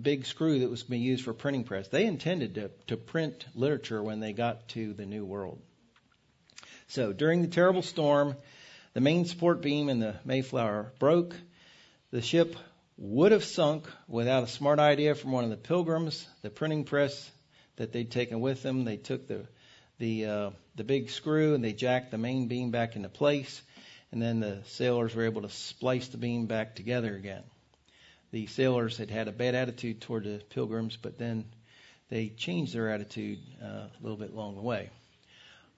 big screw that was being used for printing press. They intended to, to print literature when they got to the New World. So during the terrible storm, the main support beam in the Mayflower broke. The ship would have sunk without a smart idea from one of the pilgrims, the printing press that they'd taken with them. They took the the uh, the big screw and they jacked the main beam back into place, and then the sailors were able to splice the beam back together again. The sailors had had a bad attitude toward the pilgrims, but then they changed their attitude uh, a little bit along the way.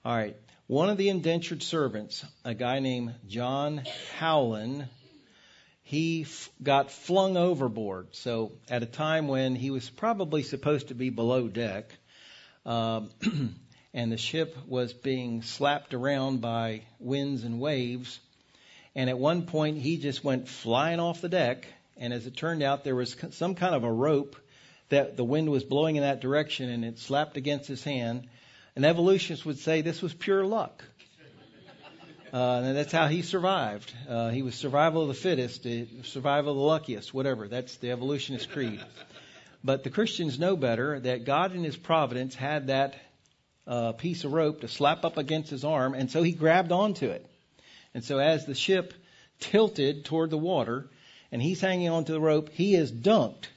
All right. One of the indentured servants, a guy named John Howland, he f- got flung overboard. So at a time when he was probably supposed to be below deck, um, and the ship was being slapped around by winds and waves, and at one point he just went flying off the deck. And as it turned out, there was some kind of a rope that the wind was blowing in that direction, and it slapped against his hand and evolutionists would say this was pure luck. Uh, and that's how he survived. Uh, he was survival of the fittest, survival of the luckiest, whatever. That's the evolutionist creed. But the Christians know better that God in His providence had that uh, piece of rope to slap up against his arm, and so he grabbed onto it. And so as the ship tilted toward the water, and he's hanging onto the rope, he is dunked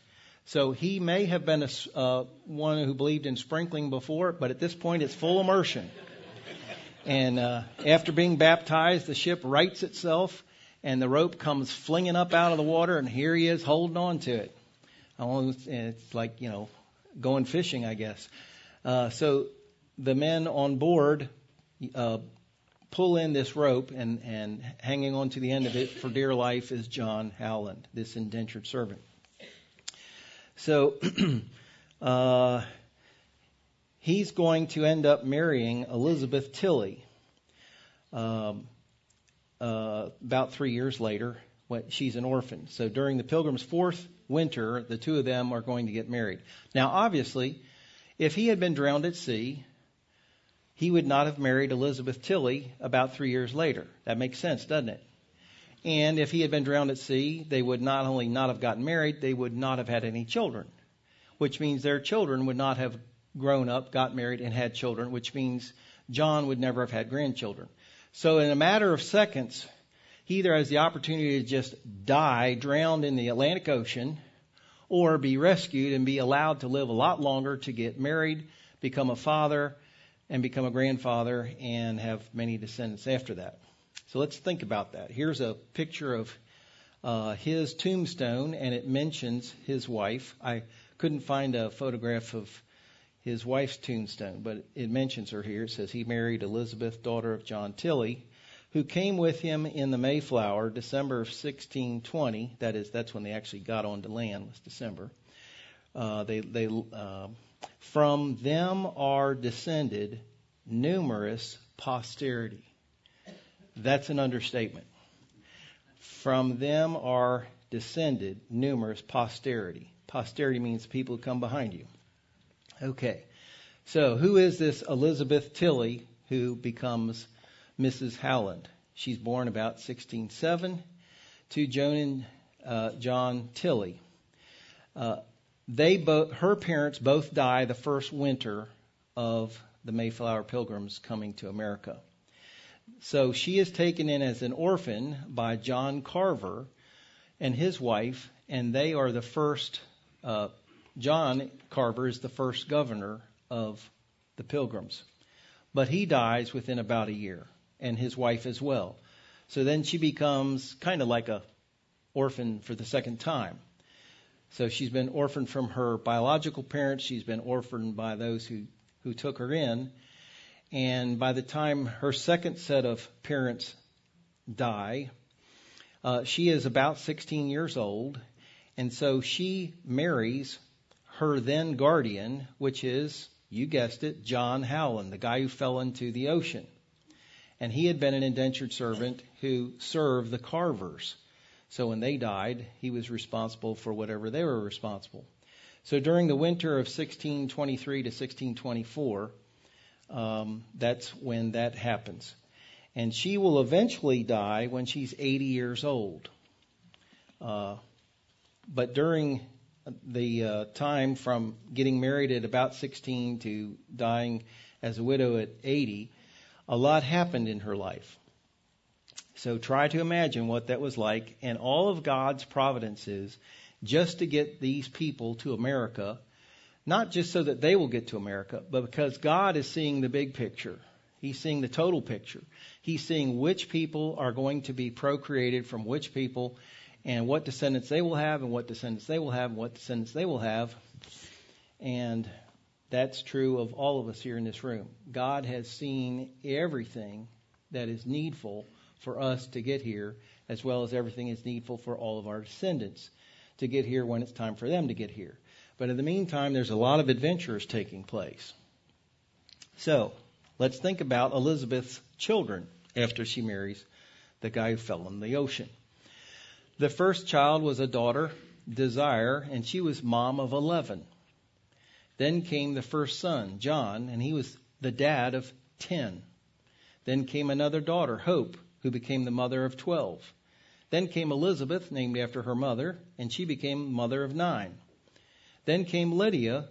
so he may have been a, uh, one who believed in sprinkling before, but at this point it's full immersion. And uh, after being baptized, the ship rights itself, and the rope comes flinging up out of the water, and here he is holding on to it. It's like you know going fishing, I guess. Uh, so the men on board uh, pull in this rope, and, and hanging on to the end of it for dear life is John Howland, this indentured servant. So uh, he's going to end up marrying Elizabeth Tilley um, uh, about three years later. When she's an orphan. So during the Pilgrim's fourth winter, the two of them are going to get married. Now, obviously, if he had been drowned at sea, he would not have married Elizabeth Tilley about three years later. That makes sense, doesn't it? And if he had been drowned at sea, they would not only not have gotten married, they would not have had any children. which means their children would not have grown up, got married, and had children, which means John would never have had grandchildren. So, in a matter of seconds, he either has the opportunity to just die, drowned in the Atlantic Ocean, or be rescued and be allowed to live a lot longer to get married, become a father, and become a grandfather, and have many descendants after that. So let's think about that. Here's a picture of uh, his tombstone, and it mentions his wife. I couldn't find a photograph of his wife's tombstone, but it mentions her here. It says he married Elizabeth, daughter of John Tilley, who came with him in the Mayflower, December of 1620. That is, that's when they actually got onto land. Was December. Uh, they, they, uh, from them are descended numerous posterity. That's an understatement. From them are descended numerous posterity. Posterity means people who come behind you. Okay. So, who is this Elizabeth Tilley who becomes Mrs. Howland? She's born about 1607 to Joan and uh, John Tilley. Uh, they both, her parents both die the first winter of the Mayflower Pilgrims coming to America. So she is taken in as an orphan by John Carver and his wife, and they are the first. Uh, John Carver is the first governor of the Pilgrims, but he dies within about a year, and his wife as well. So then she becomes kind of like a orphan for the second time. So she's been orphaned from her biological parents. She's been orphaned by those who, who took her in. And by the time her second set of parents die, uh, she is about 16 years old. And so she marries her then guardian, which is, you guessed it, John Howland, the guy who fell into the ocean. And he had been an indentured servant who served the carvers. So when they died, he was responsible for whatever they were responsible. So during the winter of 1623 to 1624, um, that's when that happens. And she will eventually die when she's 80 years old. Uh, but during the uh, time from getting married at about 16 to dying as a widow at 80, a lot happened in her life. So try to imagine what that was like and all of God's providences just to get these people to America not just so that they will get to America, but because God is seeing the big picture. He's seeing the total picture. He's seeing which people are going to be procreated from which people and what descendants they will have and what descendants they will have and what descendants they will have. And that's true of all of us here in this room. God has seen everything that is needful for us to get here, as well as everything is needful for all of our descendants to get here when it's time for them to get here. But in the meantime, there's a lot of adventures taking place. So, let's think about Elizabeth's children after she marries the guy who fell in the ocean. The first child was a daughter, Desire, and she was mom of 11. Then came the first son, John, and he was the dad of 10. Then came another daughter, Hope, who became the mother of 12. Then came Elizabeth, named after her mother, and she became mother of nine. Then came Lydia,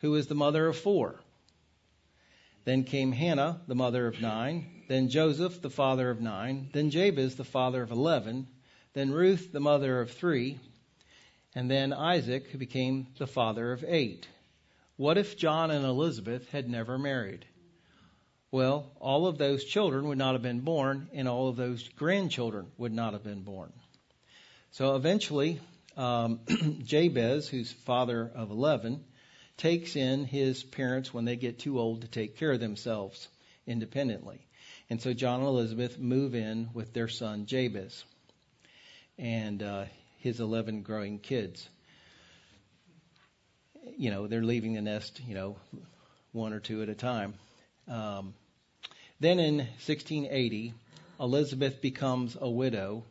who was the mother of four. Then came Hannah, the mother of nine. Then Joseph, the father of nine. Then Jabez, the father of eleven. Then Ruth, the mother of three. And then Isaac, who became the father of eight. What if John and Elizabeth had never married? Well, all of those children would not have been born, and all of those grandchildren would not have been born. So eventually, um, Jabez, who's father of 11, takes in his parents when they get too old to take care of themselves independently. And so John and Elizabeth move in with their son Jabez and uh, his 11 growing kids. You know, they're leaving the nest, you know, one or two at a time. Um, then in 1680, Elizabeth becomes a widow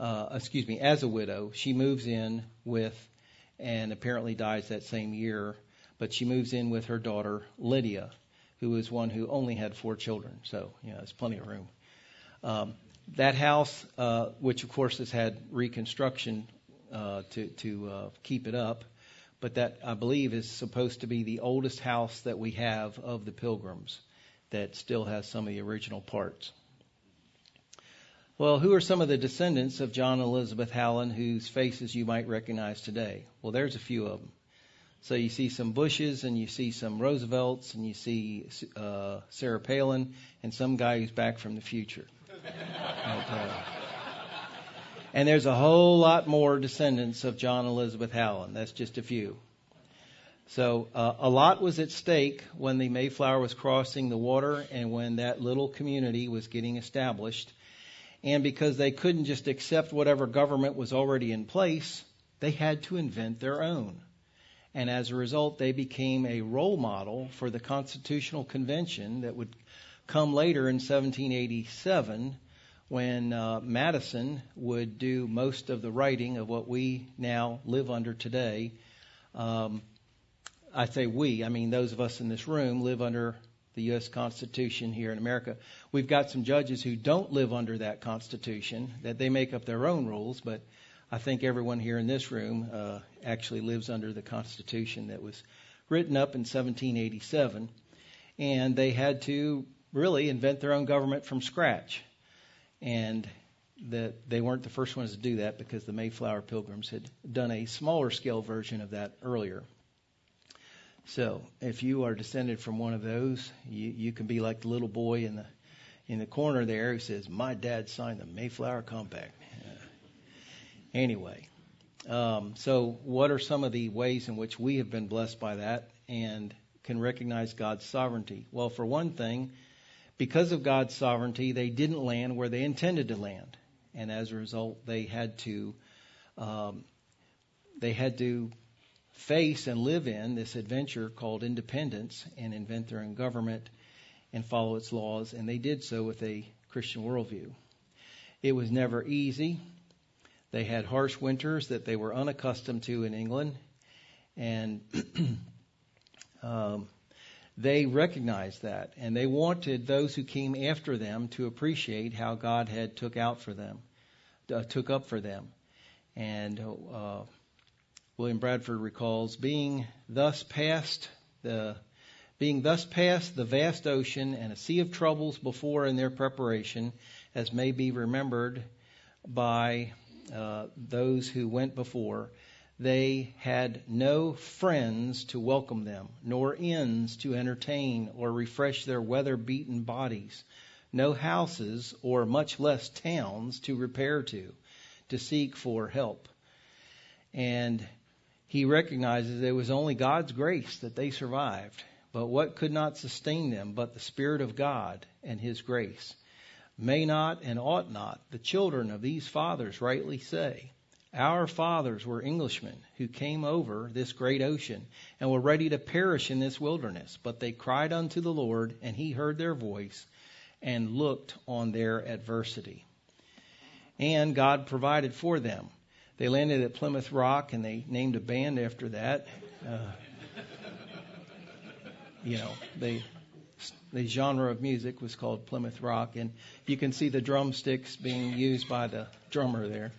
uh, excuse me, as a widow. She moves in with, and apparently dies that same year, but she moves in with her daughter Lydia, who is one who only had four children. So, you know, there's plenty of room. Um, that house, uh, which of course has had reconstruction uh, to, to uh, keep it up, but that I believe is supposed to be the oldest house that we have of the pilgrims that still has some of the original parts. Well, who are some of the descendants of John Elizabeth Howland whose faces you might recognize today? Well, there's a few of them. So you see some Bushes and you see some Roosevelts and you see uh, Sarah Palin and some guy who's back from the future. uh, and there's a whole lot more descendants of John Elizabeth Howland. That's just a few. So uh, a lot was at stake when the Mayflower was crossing the water and when that little community was getting established. And because they couldn't just accept whatever government was already in place, they had to invent their own. And as a result, they became a role model for the Constitutional Convention that would come later in 1787 when uh, Madison would do most of the writing of what we now live under today. Um, I say we, I mean those of us in this room live under the U.S. Constitution here in America. We've got some judges who don't live under that Constitution, that they make up their own rules, but I think everyone here in this room uh, actually lives under the Constitution that was written up in 1787. And they had to really invent their own government from scratch. And that they weren't the first ones to do that because the Mayflower Pilgrims had done a smaller scale version of that earlier. So, if you are descended from one of those, you, you can be like the little boy in the in the corner there who says, "My dad signed the Mayflower Compact." Anyway, um, so what are some of the ways in which we have been blessed by that and can recognize God's sovereignty? Well, for one thing, because of God's sovereignty, they didn't land where they intended to land, and as a result, they had to um, they had to face and live in this adventure called independence and invent their own government and follow its laws, and they did so with a Christian worldview. It was never easy. They had harsh winters that they were unaccustomed to in England, and um, they recognized that, and they wanted those who came after them to appreciate how God had took out for them, uh, took up for them, and uh, William Bradford recalls, being thus past the being thus past the vast ocean and a sea of troubles before in their preparation, as may be remembered by uh, those who went before, they had no friends to welcome them, nor inns to entertain or refresh their weather beaten bodies, no houses, or much less towns to repair to, to seek for help. And he recognizes it was only God's grace that they survived. But what could not sustain them but the Spirit of God and His grace? May not and ought not the children of these fathers rightly say, Our fathers were Englishmen who came over this great ocean and were ready to perish in this wilderness, but they cried unto the Lord, and He heard their voice and looked on their adversity. And God provided for them they landed at Plymouth Rock and they named a band after that. Uh, you know, they the genre of music was called Plymouth Rock, and you can see the drumsticks being used by the drummer there.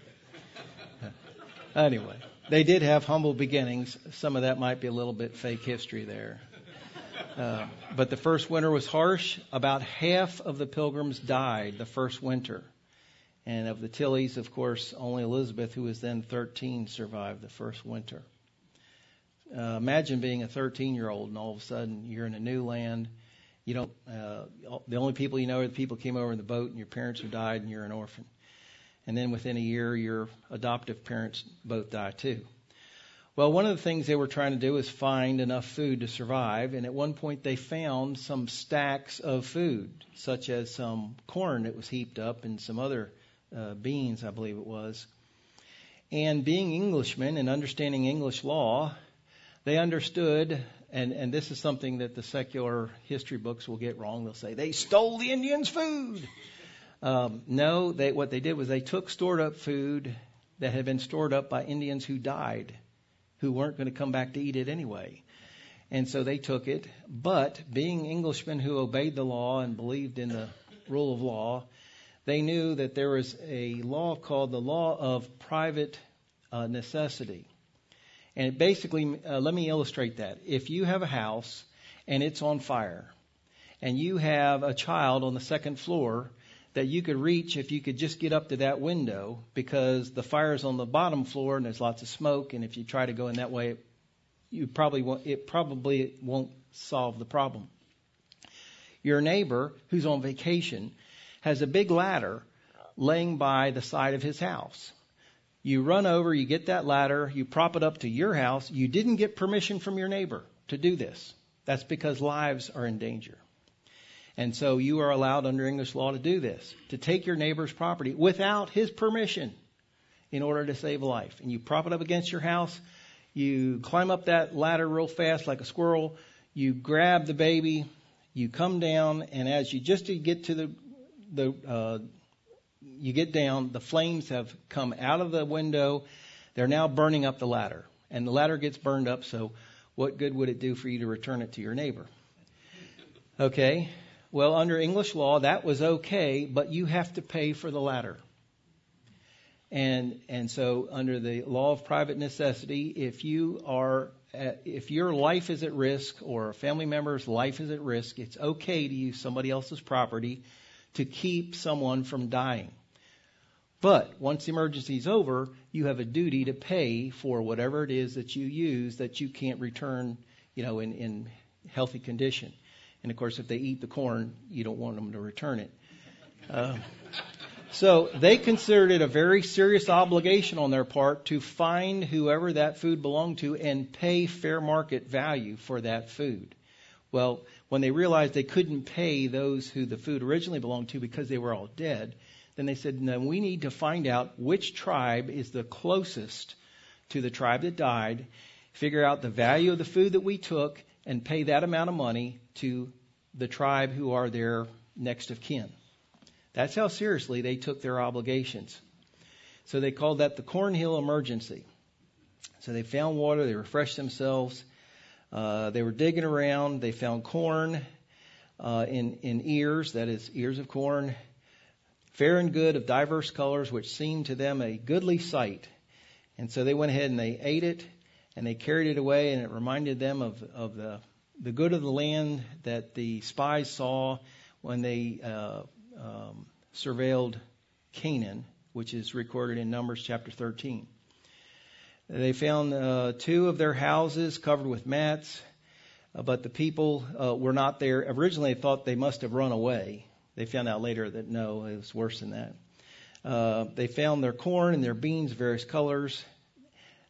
Anyway, they did have humble beginnings. Some of that might be a little bit fake history there. Uh, but the first winter was harsh. About half of the pilgrims died the first winter. And of the Tilleys, of course, only Elizabeth, who was then 13, survived the first winter. Uh, imagine being a 13 year old and all of a sudden you're in a new land. You don't. Uh, the only people you know are the people who came over in the boat, and your parents have died, and you're an orphan. And then within a year, your adoptive parents both die too. Well, one of the things they were trying to do is find enough food to survive, and at one point they found some stacks of food, such as some corn that was heaped up and some other uh, beans, I believe it was. And being Englishmen and understanding English law, they understood, and, and this is something that the secular history books will get wrong. They'll say they stole the Indians' food. Um, no, they, what they did was they took stored up food that had been stored up by Indians who died, who weren't going to come back to eat it anyway. And so they took it. But being Englishmen who obeyed the law and believed in the rule of law, they knew that there was a law called the law of private uh, necessity. And basically, uh, let me illustrate that. If you have a house and it's on fire, and you have a child on the second floor that you could reach if you could just get up to that window because the fire's on the bottom floor and there's lots of smoke, and if you try to go in that way, you probably won't, it probably won't solve the problem. Your neighbor who's on vacation has a big ladder laying by the side of his house. You run over, you get that ladder, you prop it up to your house. You didn't get permission from your neighbor to do this. That's because lives are in danger. And so you are allowed under English law to do this, to take your neighbor's property without his permission in order to save a life. And you prop it up against your house, you climb up that ladder real fast like a squirrel, you grab the baby, you come down, and as you just get to the the uh, you get down, the flames have come out of the window. They're now burning up the ladder, and the ladder gets burned up. So, what good would it do for you to return it to your neighbor? Okay. Well, under English law, that was okay, but you have to pay for the ladder. And and so under the law of private necessity, if you are if your life is at risk or a family member's life is at risk, it's okay to use somebody else's property to keep someone from dying. But once the emergency is over, you have a duty to pay for whatever it is that you use that you can't return, you know, in, in healthy condition. And of course, if they eat the corn, you don't want them to return it. Uh, so they considered it a very serious obligation on their part to find whoever that food belonged to and pay fair market value for that food. Well, when they realized they couldn't pay those who the food originally belonged to because they were all dead, then they said, no, we need to find out which tribe is the closest to the tribe that died, figure out the value of the food that we took, and pay that amount of money to the tribe who are their next of kin. That's how seriously they took their obligations. So they called that the Cornhill Emergency. So they found water, they refreshed themselves, uh, they were digging around, they found corn uh, in, in ears, that is, ears of corn, fair and good of diverse colors, which seemed to them a goodly sight. And so they went ahead and they ate it and they carried it away, and it reminded them of, of the, the good of the land that the spies saw when they uh, um, surveilled Canaan, which is recorded in Numbers chapter 13. They found uh, two of their houses covered with mats, uh, but the people uh, were not there. Originally, they thought they must have run away. They found out later that no, it was worse than that. Uh, they found their corn and their beans, various colors.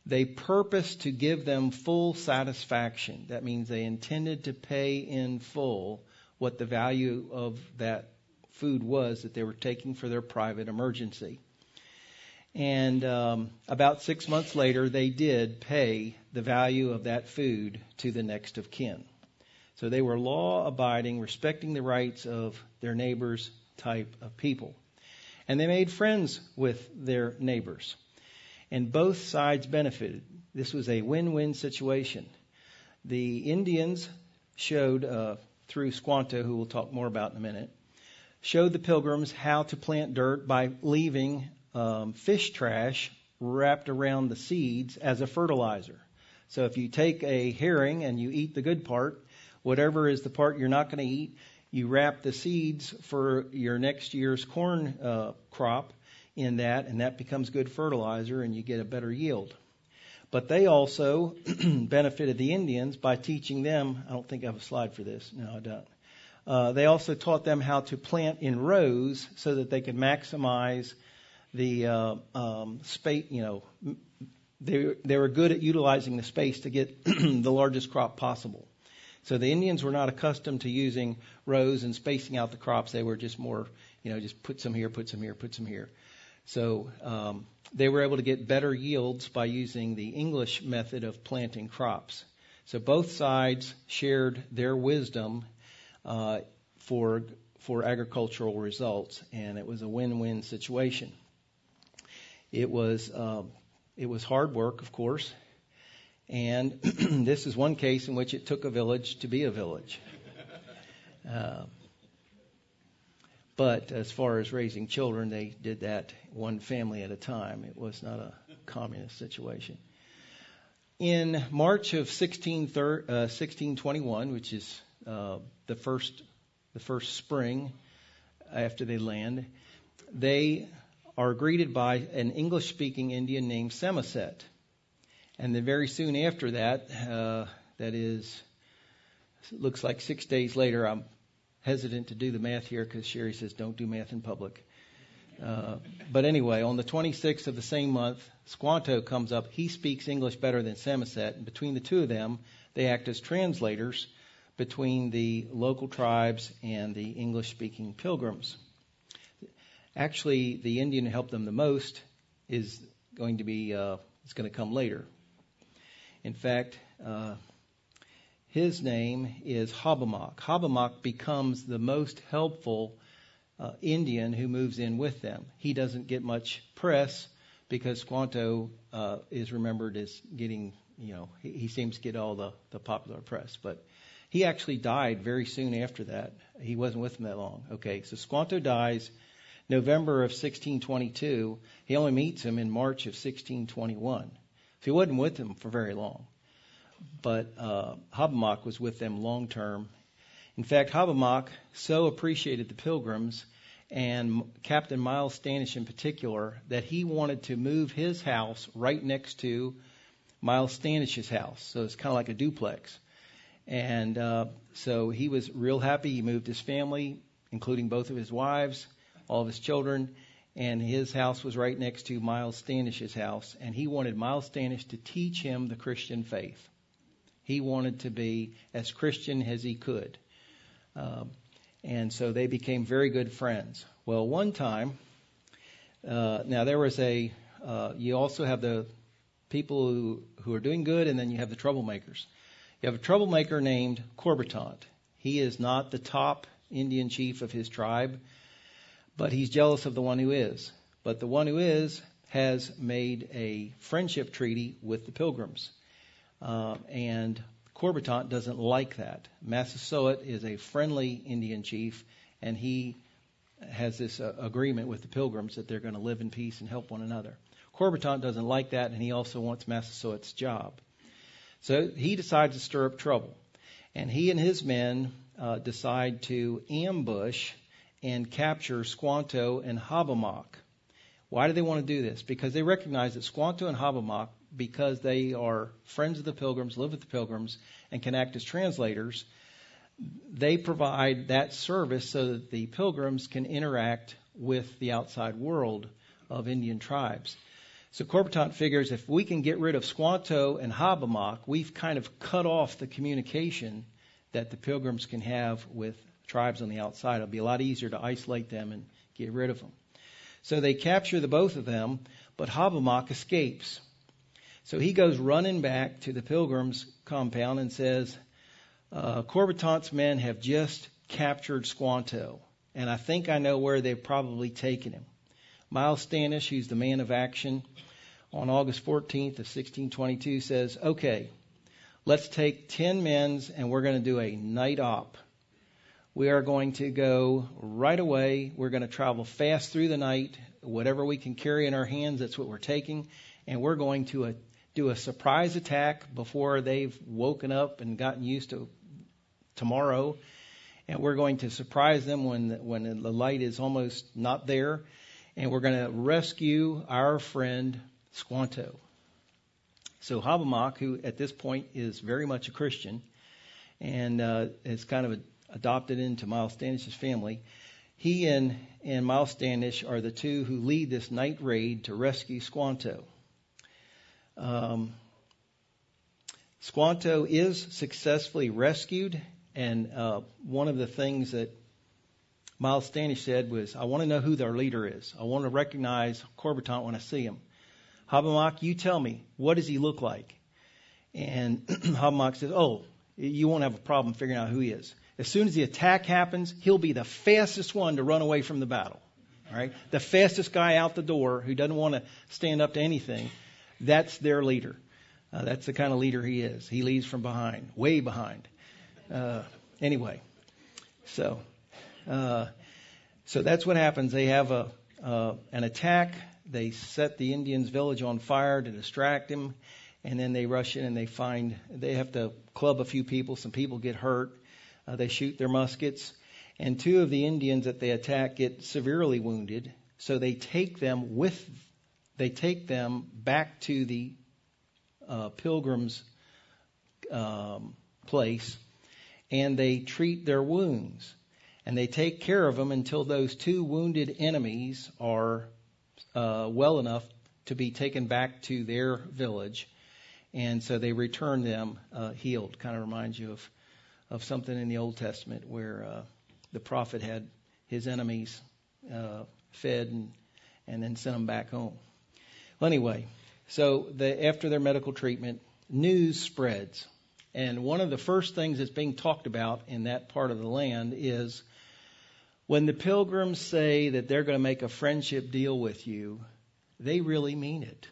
They purposed to give them full satisfaction. That means they intended to pay in full what the value of that food was that they were taking for their private emergency. And um, about six months later, they did pay the value of that food to the next of kin. So they were law abiding, respecting the rights of their neighbors type of people. And they made friends with their neighbors. And both sides benefited. This was a win win situation. The Indians showed, uh, through Squanto, who we'll talk more about in a minute, showed the pilgrims how to plant dirt by leaving um, fish trash wrapped around the seeds as a fertilizer. So if you take a herring and you eat the good part, whatever is the part you're not going to eat, you wrap the seeds for your next year's corn uh, crop in that, and that becomes good fertilizer, and you get a better yield. But they also benefited the Indians by teaching them. I don't think I have a slide for this. No, I don't. Uh, they also taught them how to plant in rows so that they could maximize the uh, um, space. You know, they they were good at utilizing the space to get the largest crop possible. So the Indians were not accustomed to using rows and spacing out the crops. They were just more, you know, just put some here, put some here, put some here. So um, they were able to get better yields by using the English method of planting crops. So both sides shared their wisdom uh, for for agricultural results, and it was a win-win situation. It was um, it was hard work, of course, and this is one case in which it took a village to be a village. Uh, but as far as raising children, they did that one family at a time. It was not a communist situation. In March of 16, uh, 1621, which is uh, the first the first spring after they land, they are greeted by an English speaking Indian named Samoset. And then very soon after that, uh, that is, looks like six days later, I'm hesitant to do the math here because Sherry says don't do math in public. Uh, but anyway, on the 26th of the same month, Squanto comes up. He speaks English better than Samoset, and between the two of them, they act as translators between the local tribes and the English speaking pilgrims. Actually, the Indian who helped them the most is going to be uh, is going to come later. In fact, uh, his name is Hobbamock. Hobbamock becomes the most helpful uh, Indian who moves in with them. He doesn't get much press because Squanto uh, is remembered as getting, you know, he, he seems to get all the, the popular press. But he actually died very soon after that. He wasn't with them that long. Okay, so Squanto dies November of 1622. He only meets him in March of 1621. So he wasn't with them for very long. But uh, Hobbamock was with them long term. In fact, Hobbamock so appreciated the pilgrims and Captain Miles Standish in particular that he wanted to move his house right next to Miles Standish's house. So it's kind of like a duplex. And uh, so he was real happy. He moved his family, including both of his wives, all of his children, and his house was right next to Miles Standish's house. And he wanted Miles Standish to teach him the Christian faith. He wanted to be as Christian as he could. Um, and so they became very good friends. Well, one time, uh, now there was a, uh, you also have the people who, who are doing good, and then you have the troublemakers. You have a troublemaker named Corbitant. He is not the top Indian chief of his tribe, but he's jealous of the one who is. But the one who is has made a friendship treaty with the pilgrims. Uh, and Corbitant doesn't like that. Massasoit is a friendly Indian chief, and he has this uh, agreement with the pilgrims that they're going to live in peace and help one another. Corbitant doesn't like that, and he also wants Massasoit's job. So he decides to stir up trouble. And he and his men uh, decide to ambush and capture Squanto and Hobbamock. Why do they want to do this? Because they recognize that Squanto and Hobbamock, because they are friends of the pilgrims, live with the pilgrims, and can act as translators, they provide that service so that the pilgrims can interact with the outside world of Indian tribes. So Corbitant figures if we can get rid of Squanto and Hobbamock, we've kind of cut off the communication that the pilgrims can have with tribes on the outside. It'll be a lot easier to isolate them and get rid of them. So they capture the both of them, but Hobbamock escapes. So he goes running back to the pilgrims' compound and says, uh, men have just captured Squanto, and I think I know where they've probably taken him. Miles Standish, who's the man of action, on August 14th of 1622 says, okay, let's take 10 men's and we're going to do a night op. We are going to go right away. We're going to travel fast through the night. Whatever we can carry in our hands, that's what we're taking. And we're going to a, uh, do a surprise attack before they've woken up and gotten used to tomorrow. And we're going to surprise them when, when the light is almost not there and we're going to rescue our friend Squanto. So Hobbamock, who at this point is very much a Christian and uh, has kind of adopted into Miles Standish's family, he and, and Miles Standish are the two who lead this night raid to rescue Squanto. Um, Squanto is successfully rescued, and uh, one of the things that Miles Standish said was, I want to know who their leader is. I want to recognize Corbitant when I see him. Hobbamock, you tell me, what does he look like? And Hobbamock says, Oh, you won't have a problem figuring out who he is. As soon as the attack happens, he'll be the fastest one to run away from the battle. Right? The fastest guy out the door who doesn't want to stand up to anything, that's their leader. Uh, that's the kind of leader he is. He leads from behind, way behind. Uh, anyway, so uh, so that's what happens. They have a an attack. They set the Indians' village on fire to distract him, and then they rush in and they find they have to club a few people. Some people get hurt. Uh, they shoot their muskets, and two of the Indians that they attack get severely wounded. So they take them with they take them back to the uh, pilgrims' um, place, and they treat their wounds, and they take care of them until those two wounded enemies are uh, well enough to be taken back to their village, and so they return them uh, healed. Kind of reminds you of of something in the Old Testament where uh, the prophet had his enemies uh, fed and and then sent them back home. Well, anyway, so the, after their medical treatment, news spreads. And one of the first things that's being talked about in that part of the land is when the pilgrims say that they're going to make a friendship deal with you, they really mean it.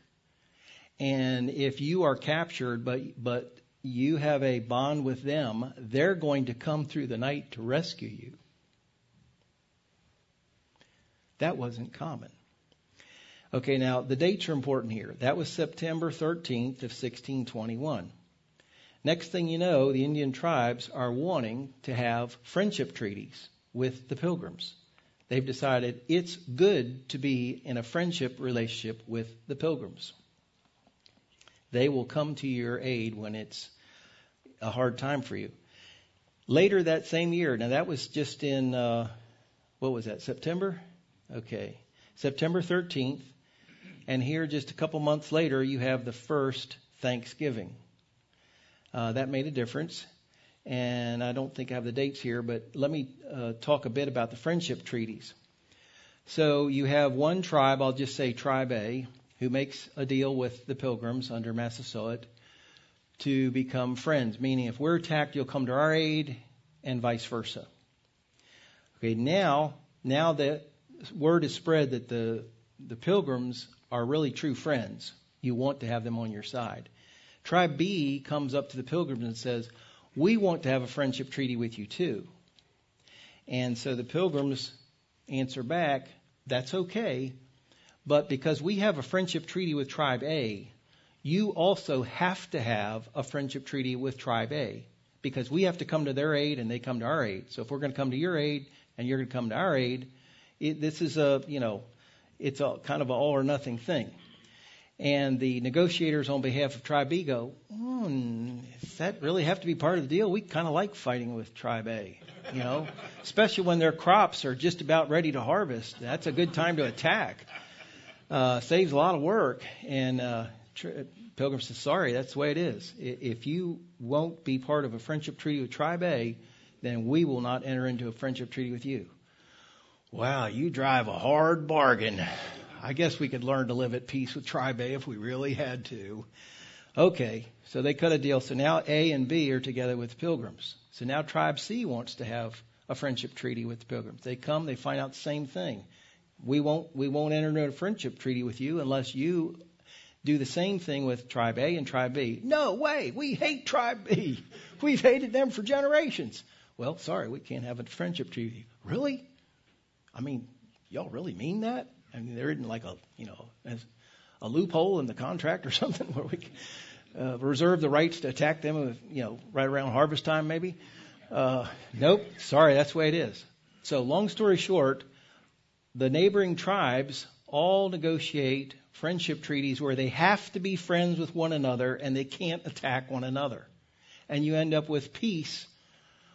And if you are captured, but, but you have a bond with them, they're going to come through the night to rescue you. That wasn't common. Okay, now the dates are important here. That was September 13th of 1621. Next thing you know, the Indian tribes are wanting to have friendship treaties with the pilgrims. They've decided it's good to be in a friendship relationship with the pilgrims. They will come to your aid when it's a hard time for you. Later that same year, now that was just in, uh, what was that, September? Okay. September 13th. And here, just a couple months later, you have the first Thanksgiving. Uh, that made a difference. And I don't think I have the dates here, but let me uh, talk a bit about the friendship treaties. So you have one tribe, I'll just say Tribe A, who makes a deal with the pilgrims under Massasoit to become friends, meaning if we're attacked, you'll come to our aid, and vice versa. Okay, now, now that word is spread that the, the pilgrims are really true friends, you want to have them on your side. Tribe B comes up to the pilgrims and says, We want to have a friendship treaty with you too. And so the pilgrims answer back, That's okay, but because we have a friendship treaty with Tribe A, you also have to have a friendship treaty with Tribe A because we have to come to their aid and they come to our aid. So if we're going to come to your aid and you're going to come to our aid, it, this is a, you know, it's a kind of an all or nothing thing. And the negotiators on behalf of Tribe B go, hmm, does that really have to be part of the deal? We kind of like fighting with Tribe A, you know, especially when their crops are just about ready to harvest. That's a good time to attack. Uh, saves a lot of work. And uh, Pilgrim says, sorry, that's the way it is. If you won't be part of a friendship treaty with Tribe A, then we will not enter into a friendship treaty with you. Wow, you drive a hard bargain. I guess we could learn to live at peace with Tribe A if we really had to. Okay, so they cut a deal. So now A and B are together with pilgrims. So now Tribe C wants to have a friendship treaty with the pilgrims. They come, they find out the same thing. We won't we won't enter into a friendship treaty with you unless you do the same thing with Tribe A and Tribe B. No way, we hate Tribe B. We've hated them for generations. Well, sorry, we can't have a friendship treaty. Really? I mean, y'all really mean that? I mean, there isn't like a, you know, a loophole in the contract or something where we uh, reserve the rights to attack them, you know, right around harvest time maybe. Uh, nope. Sorry, that's the way it is. So, long story short, the neighboring tribes all negotiate friendship treaties where they have to be friends with one another and they can't attack one another. And you end up with peace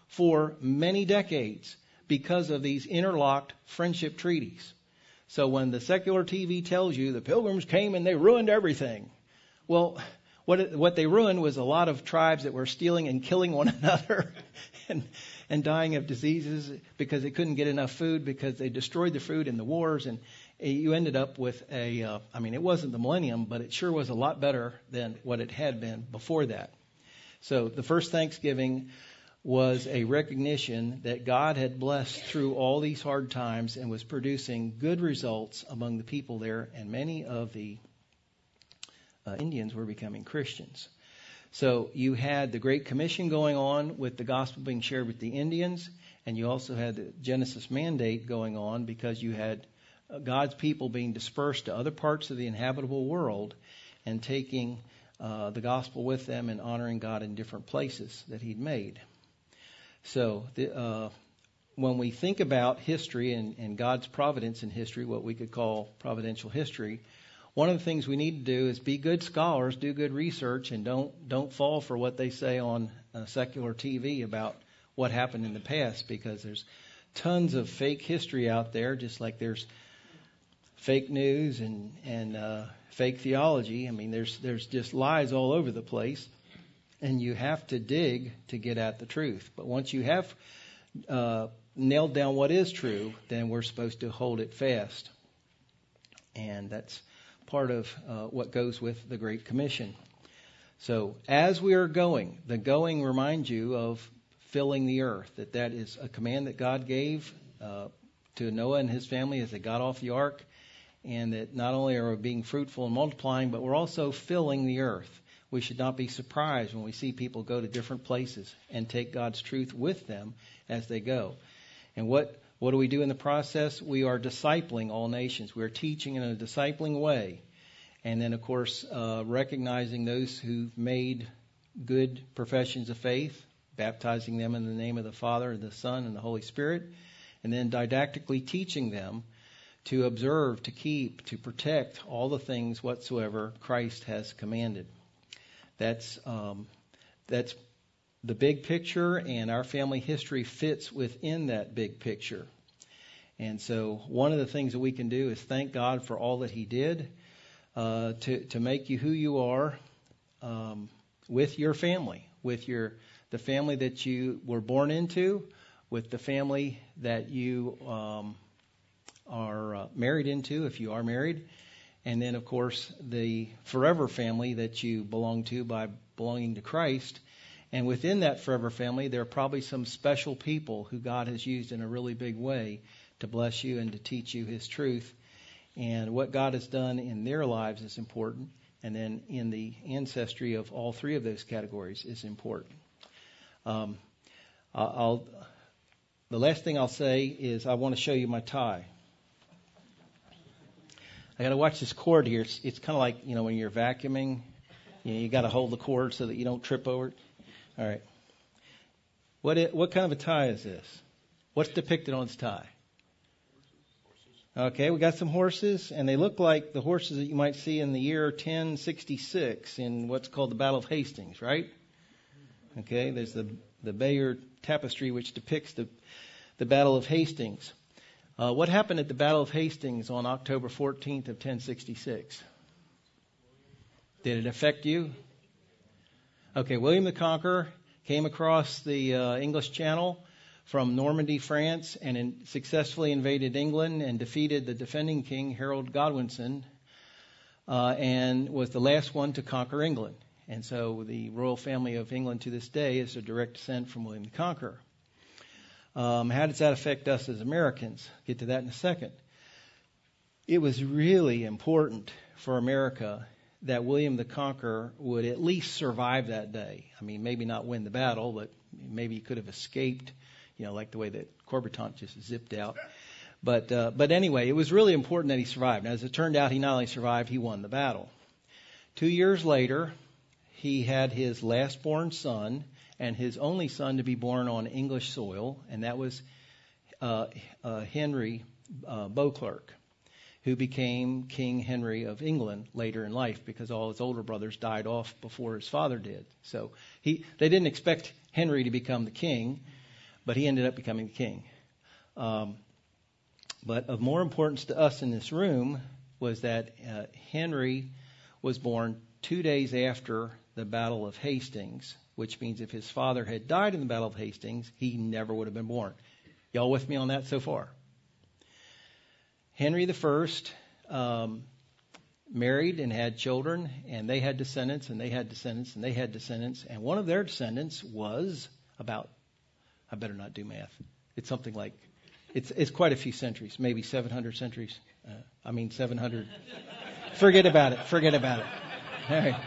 for many decades because of these interlocked friendship treaties. So when the secular TV tells you the pilgrims came and they ruined everything, well, what what they ruined was a lot of tribes that were stealing and killing one another and and dying of diseases because they couldn't get enough food because they destroyed the food in the wars and you ended up with a uh, I mean it wasn't the millennium but it sure was a lot better than what it had been before that. So the first Thanksgiving was a recognition that God had blessed through all these hard times and was producing good results among the people there, and many of the uh, Indians were becoming Christians. So you had the Great Commission going on with the gospel being shared with the Indians, and you also had the Genesis mandate going on because you had uh, God's people being dispersed to other parts of the inhabitable world and taking uh, the gospel with them and honoring God in different places that He'd made. So, the, uh, when we think about history and, and God's providence in history, what we could call providential history, one of the things we need to do is be good scholars, do good research, and don't don't fall for what they say on uh, secular TV about what happened in the past, because there's tons of fake history out there, just like there's fake news and and uh, fake theology. I mean, there's there's just lies all over the place, and you have to dig to get at the truth. But once you have uh, nailed down what is true, then we're supposed to hold it fast, and that's part of uh, what goes with the Great Commission. So as we are going, the going reminds you of filling the earth. That that is a command that God gave uh, to Noah and his family as they got off the ark, and that not only are we being fruitful and multiplying, but we're also filling the earth. We should not be surprised when we see people go to different places and take God's truth with them as they go. And what what do we do in the process? We are discipling all nations. We are teaching in a discipling way. And then, of course, uh, recognizing those who've made good professions of faith, baptizing them in the name of the Father, and the Son, and the Holy Spirit, and then didactically teaching them to observe, to keep, to protect all the things whatsoever Christ has commanded. That's um, that's the big picture, and our family history fits within that big picture. And so, one of the things that we can do is thank God for all that He did uh, to to make you who you are um, with your family, with your the family that you were born into, with the family that you um, are uh, married into, if you are married, and then of course the forever family that you belong to by belonging to Christ and within that forever family, there are probably some special people who God has used in a really big way to bless you and to teach you His truth. And what God has done in their lives is important. And then in the ancestry of all three of those categories is important. Um, I'll, the last thing I'll say is I want to show you my tie. I got to watch this cord here. It's, it's kind of like you know when you're vacuuming, you, know, you got to hold the cord so that you don't trip over it. All right. What what kind of a tie is this? What's depicted on this tie? Okay, we got some horses, and they look like the horses that you might see in the year 1066 in what's called the Battle of Hastings, right? Okay, there's the the Bayeux tapestry which depicts the the Battle of Hastings. Uh, what happened at the Battle of Hastings on October 14th of 1066? Did it affect you? Okay, William the Conqueror came across the uh, English Channel from Normandy, France, and in, successfully invaded England and defeated the defending king, Harold Godwinson, uh, and was the last one to conquer England. And so the royal family of England to this day is a direct descent from William the Conqueror. Um, how does that affect us as Americans? Get to that in a second. It was really important for America that William the Conqueror would at least survive that day. I mean, maybe not win the battle, but maybe he could have escaped, you know, like the way that Corbitant just zipped out. But uh, but anyway, it was really important that he survived. And as it turned out, he not only survived, he won the battle. Two years later, he had his last born son and his only son to be born on English soil, and that was uh, uh, Henry uh, Beauclerk who became King Henry of England later in life because all his older brothers died off before his father did. So he, they didn't expect Henry to become the king, but he ended up becoming the king. Um, but of more importance to us in this room was that uh, Henry was born two days after the Battle of Hastings, which means if his father had died in the Battle of Hastings, he never would have been born. Y'all with me on that so far? Henry I um, married and had children, and they had descendants, and they had descendants, and they had descendants, and one of their descendants was about, I better not do math. It's something like, it's, it's quite a few centuries, maybe 700 centuries. Uh, I mean, 700. forget about it. Forget about it. All right.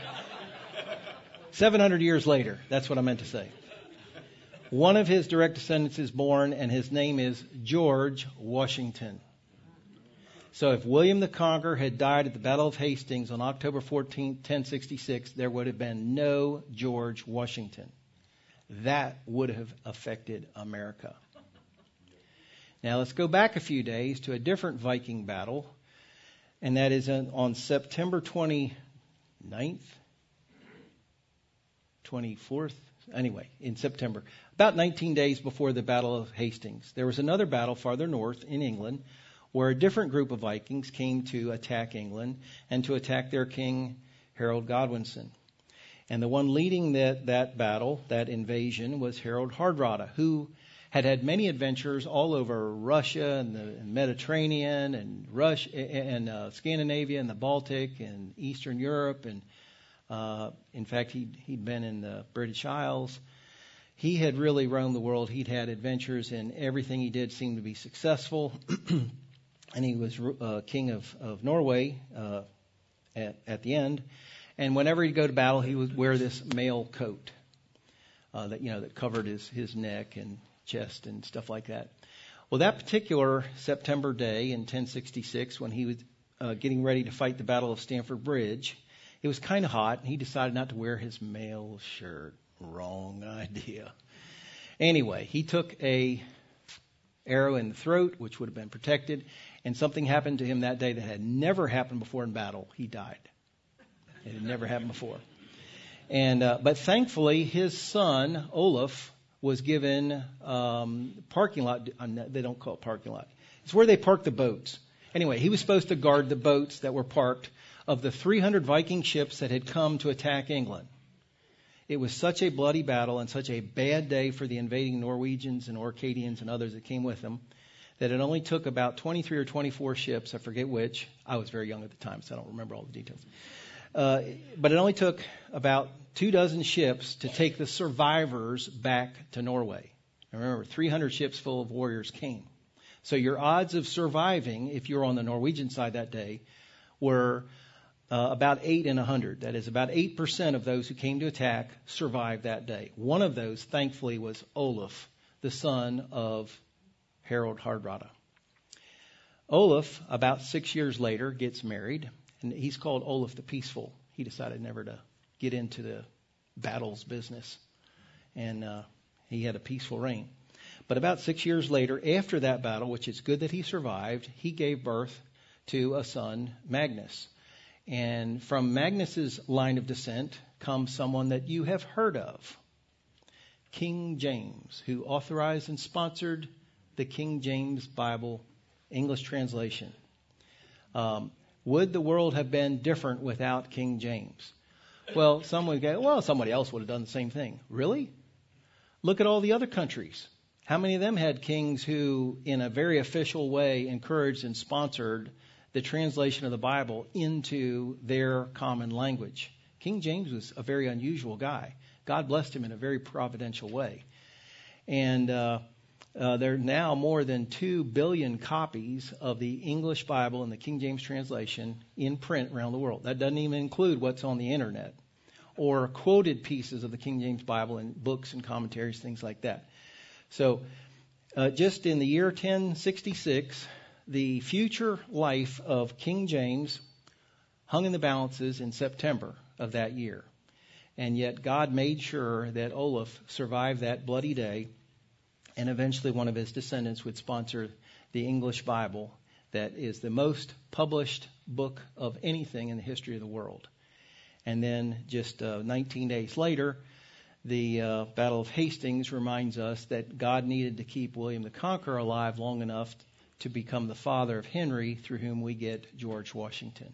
700 years later. That's what I meant to say. One of his direct descendants is born, and his name is George Washington. So if William the Conqueror had died at the Battle of Hastings on October 14, 1066, there would have been no George Washington. That would have affected America. Now let's go back a few days to a different Viking battle, and that is on September 29th, 24th, anyway, in September, about 19 days before the Battle of Hastings. There was another battle farther north in England where a different group of Vikings came to attack England and to attack their king, Harold Godwinson. And the one leading that, that battle, that invasion, was Harold Hardrada, who had had many adventures all over Russia and the Mediterranean and Russia and uh, Scandinavia and the Baltic and Eastern Europe and uh, in fact he'd, he'd been in the British Isles. He had really roamed the world. He'd had adventures and everything he did seemed to be successful. and he was uh, king of, of Norway uh, at, at the end. And whenever he'd go to battle, he would wear this mail coat uh, that you know that covered his his neck and chest and stuff like that. Well, that particular September day in 1066, when he was uh, getting ready to fight the Battle of Stamford Bridge, it was kind of hot, and he decided not to wear his mail shirt. Wrong idea. Anyway, he took a arrow in the throat, which would have been protected, and something happened to him that day that had never happened before in battle. He died. It had never happened before. And uh, but thankfully, his son Olaf was given um, parking lot. Uh, they don't call it parking lot. It's where they park the boats. Anyway, he was supposed to guard the boats that were parked of the 300 Viking ships that had come to attack England. It was such a bloody battle and such a bad day for the invading Norwegians and Orcadians and others that came with them that it only took about 23 or 24 ships, I forget which. I was very young at the time, so I don't remember all the details. Uh, but it only took about two dozen ships to take the survivors back to Norway. And remember, 300 ships full of warriors came. So your odds of surviving, if you're on the Norwegian side that day, were uh, about 8 in 100. That is, about 8% of those who came to attack survived that day. One of those, thankfully, was Olaf, the son of Harold Hardrada. Olaf, about six years later, gets married, and he's called Olaf the Peaceful. He decided never to get into the battles business, and uh, he had a peaceful reign. But about six years later, after that battle, which it's good that he survived, he gave birth to a son, Magnus. And from Magnus's line of descent comes someone that you have heard of, King James, who authorized and sponsored the King James Bible English translation. Um, would the world have been different without King James? Well, some would go, well, somebody else would have done the same thing. Really? Look at all the other countries. How many of them had kings who, in a very official way, encouraged and sponsored the translation of the Bible into their common language? King James was a very unusual guy. God blessed him in a very providential way. And uh, uh, there are now more than 2 billion copies of the English Bible and the King James translation in print around the world. That doesn't even include what's on the internet or quoted pieces of the King James Bible in books and commentaries, things like that. So, uh, just in the year 1066, the future life of King James hung in the balances in September of that year. And yet, God made sure that Olaf survived that bloody day and eventually one of his descendants would sponsor the English Bible that is the most published book of anything in the history of the world. And then just uh, 19 days later, the uh, Battle of Hastings reminds us that God needed to keep William the Conqueror alive long enough to become the father of Henry, through whom we get George Washington.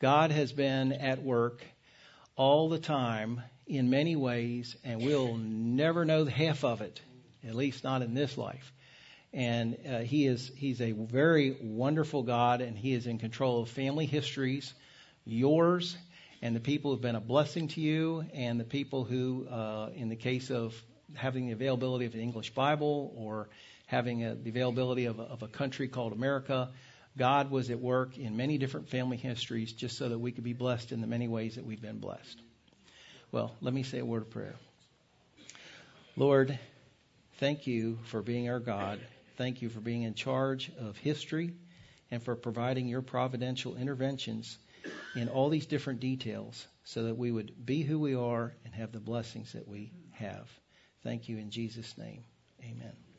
God has been at work all the time in many ways, and we'll never know the half of it at least not in this life. And uh, he is he's a very wonderful God, and he is in control of family histories, yours, and the people who've been a blessing to you, and the people who, uh, in the case of having the availability of an English Bible or having a, the availability of a, of a country called America, God was at work in many different family histories just so that we could be blessed in the many ways that we've been blessed. Well, let me say a word of prayer. Lord, Thank you for being our God. Thank you for being in charge of history and for providing your providential interventions in all these different details so that we would be who we are and have the blessings that we have. Thank you in Jesus' name. Amen.